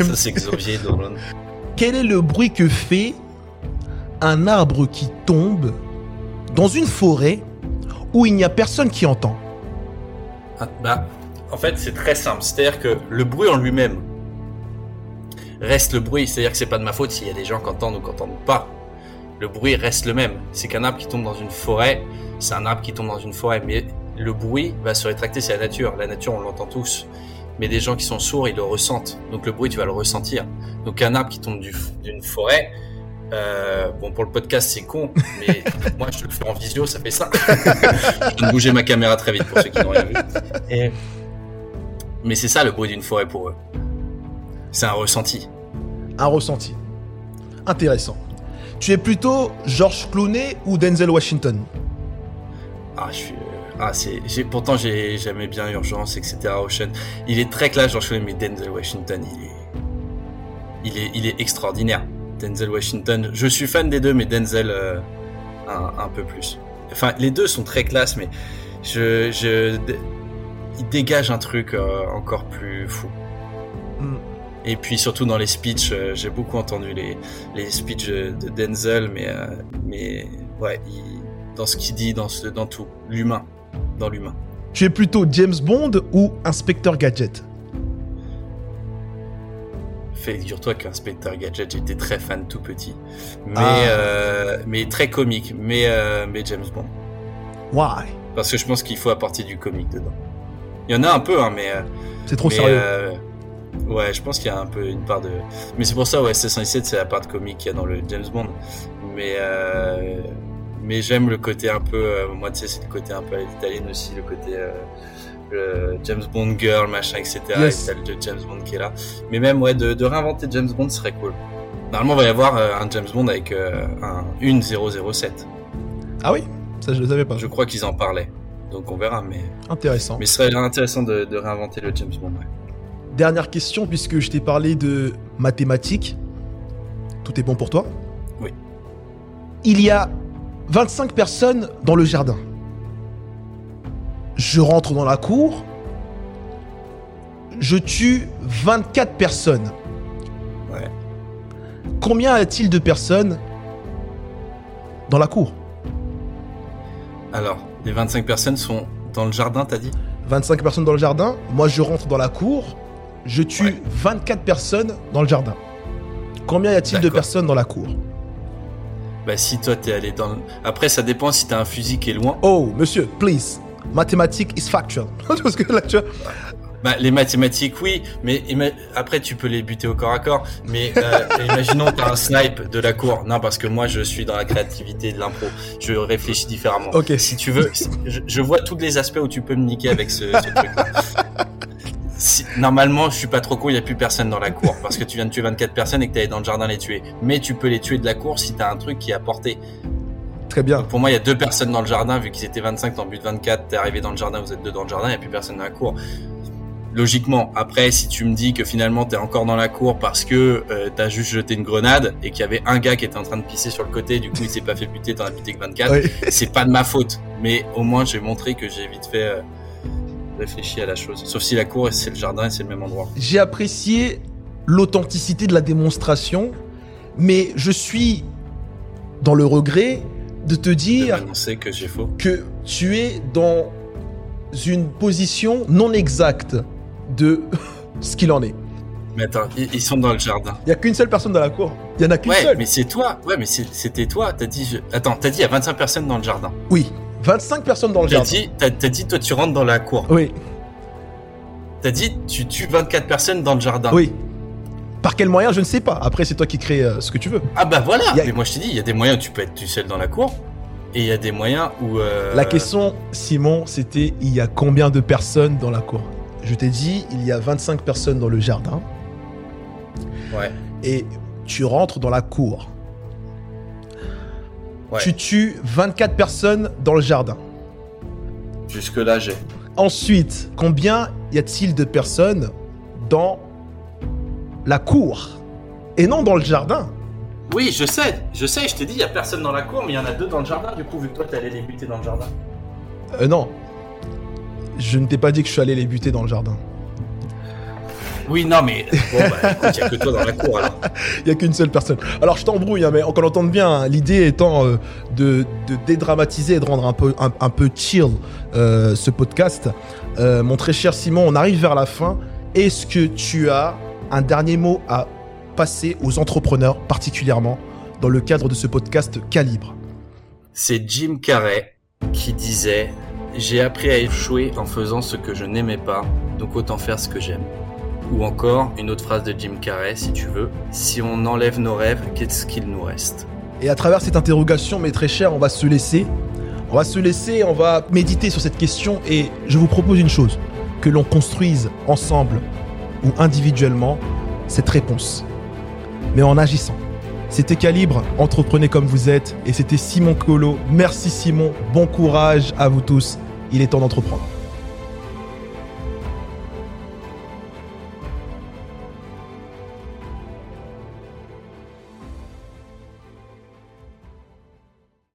Ça, c'est Xavier Dolan. quel est le bruit que fait un arbre qui tombe dans une forêt où il n'y a personne qui entend? Ah, Bah, en fait, c'est très simple. C'est-à-dire que le bruit en lui-même reste le bruit. C'est-à-dire que c'est pas de ma faute s'il y a des gens qui entendent ou qui entendent pas. Le bruit reste le même. C'est qu'un arbre qui tombe dans une forêt, c'est un arbre qui tombe dans une forêt. Mais le bruit va se rétracter, c'est la nature. La nature, on l'entend tous. Mais des gens qui sont sourds, ils le ressentent. Donc le bruit, tu vas le ressentir. Donc un arbre qui tombe du- d'une forêt, euh, bon pour le podcast c'est con, mais moi je le fais en visio, ça fait ça. je viens bouger ma caméra très vite pour ceux qui n'ont rien vu. Mais c'est ça le bruit d'une forêt pour eux. C'est un ressenti. Un ressenti. Intéressant. Tu es plutôt George Clooney ou Denzel Washington? Ah, je suis. Ah, c'est. Pourtant j'ai j'aimais bien Urgence, etc. Ocean. Il est très classe, George Clooney, mais Denzel Washington, il est. Il est, il est extraordinaire. Denzel Washington. Je suis fan des deux, mais Denzel euh, un, un peu plus. Enfin, les deux sont très classe, mais je, je, il dégage un truc euh, encore plus fou. Mm. Et puis surtout dans les speeches, euh, j'ai beaucoup entendu les, les speeches de Denzel, mais, euh, mais ouais, il- dans ce qu'il dit, dans, ce, dans tout, l'humain, dans l'humain. Tu es plutôt James Bond ou Inspecteur Gadget? Figure-toi qu'Inspecteur Gadget, j'étais très fan tout petit, mais, Ah. euh, mais très comique, mais, euh, mais James Bond. Why? Parce que je pense qu'il faut apporter du comique dedans. Il y en a un peu, hein, mais, euh, C'est trop mais, sérieux. Ouais, je pense qu'il y a un peu une part de. Mais c'est pour ça, ouais, C117, c'est la part de comique qu'il y a dans le James Bond. Mais, euh, mais j'aime le côté un peu. euh, moi, tu sais, c'est le côté un peu à l'italienne aussi, le côté. euh, le James Bond girl, machin, etc. Yes. Et t'as le James Bond qui est là. Mais même, ouais, de, de réinventer James Bond serait cool. Normalement, il va y avoir un James Bond avec un, une 007. Ah oui? Ça, je le savais pas. Je crois qu'ils en parlaient. Donc on verra, mais, Intéressant. mais ce serait intéressant de, de réinventer le James Bond. ouais. Dernière question, puisque je t'ai parlé de mathématiques. Tout est bon pour toi? Oui. Il y a 25 personnes dans le jardin. Je rentre dans la cour. Je tue 24 personnes. Ouais. Combien y a-t-il de personnes dans la cour? Alors, les 25 personnes sont dans le jardin, t'as dit? 25 personnes dans le jardin. Moi, je rentre dans la cour. Je tue Ouais. 24 personnes dans le jardin. Combien y a-t-il de personnes dans la cour? Bah si toi t'es allé dans... Après ça dépend si t'as un fusil qui est loin. Oh, monsieur, please. Mathématiques is factual. Parce que là, tu vois. Bah les mathématiques oui, mais après tu peux les buter au corps à corps. Mais euh, imaginons t'as un snipe de la cour. Non parce que moi je suis dans la créativité de l'impro. Je réfléchis différemment. Ok. Si tu veux, je, je vois tous les aspects où tu peux me niquer avec ce, ce truc-là. Si- normalement, je suis pas trop con, il y a plus personne dans la cour parce que tu viens de tuer 24 personnes et que t'allais dans le jardin les tuer. Mais tu peux les tuer de la cour si t'as un truc qui est à portée. Très bien. Donc pour moi, il y a deux personnes dans le jardin vu qu'ils étaient 25, t'en but 24, t'es arrivé dans le jardin, vous êtes deux dans le jardin, il y a plus personne dans la cour. Logiquement, après, si tu me dis que finalement t'es encore dans la cour parce que euh, t'as juste jeté une grenade et qu'il y avait un gars qui était en train de pisser sur le côté, du coup il s'est pas fait buter, t'en as buté que 24, Oui. c'est pas de ma faute. Mais au moins j'ai montré que j'ai vite fait euh, réfléchir à la chose. Sauf si la cour c'est le jardin et c'est le même endroit. J'ai apprécié l'authenticité de la démonstration, mais je suis dans le regret de te dire que j'ai faux. que tu es dans une position non exacte de ce qu'il en est. Mais attends, ils, sont dans le jardin. Il y a qu'une seule personne dans la cour. Il y en a qu'une Ouais, seule. mais c'est toi. Ouais, mais c'était toi. T'as dit. Je... Attends, t'as dit il y a 25 personnes dans le jardin. Oui, 25 personnes dans le T'as jardin. dit, t'as, t'as dit, toi, tu rentres dans la cour. Oui, T'as dit, tu tues 24 personnes dans le jardin. oui. Par quel moyen, je ne sais pas. Après, c'est toi qui crée euh, ce que tu veux. Ah bah voilà. Y a- Mais moi, je te dis, il y a des moyens où tu peux être tout seul dans la cour. Et il y a des moyens où. euh, La question, Simon, c'était il y a combien de personnes dans la cour? Je t'ai dit, il y a 25 personnes dans le jardin. Ouais. Et tu rentres dans la cour. Ouais. Tu tues 24 personnes dans le jardin. Jusque là, j'ai. Ensuite, combien y a-t-il de personnes dans la cour Et non dans le jardin? Oui, je sais. Je sais. Je t'ai dit, il y a personne dans la cour, mais il y en a deux dans le jardin. Du coup, vu que toi, t'allais les buter dans le jardin. Euh, non. Je ne t'ai pas dit que je suis allé les buter dans le jardin. Oui, non, mais bon, bah, écoute, il y a que toi dans la cour alors. Il y a qu'une seule personne. Alors je t'embrouille, hein, mais qu'on entende bien, hein, l'idée étant euh, de, de dédramatiser et de rendre un peu, un, un peu chill euh, ce podcast. Euh, mon très cher Simon, on arrive vers la fin. Est-ce que tu as un dernier mot à passer aux entrepreneurs, particulièrement dans le cadre de ce podcast Calibre? C'est Jim Carrey qui disait J'ai appris à échouer en faisant ce que je n'aimais pas, donc autant faire ce que j'aime. Ou encore, une autre phrase de Jim Carrey, si tu veux Si on enlève nos rêves, qu'est-ce qu'il nous reste? Et à travers cette interrogation, mes très chers, on va se laisser. On va se laisser, on va méditer sur cette question et je vous propose une chose, que l'on construise ensemble ou individuellement cette réponse. Mais en agissant. C'était Calibre, entreprenez comme vous êtes et c'était Simon Colo. Merci Simon, bon courage à vous tous. Il est temps d'entreprendre.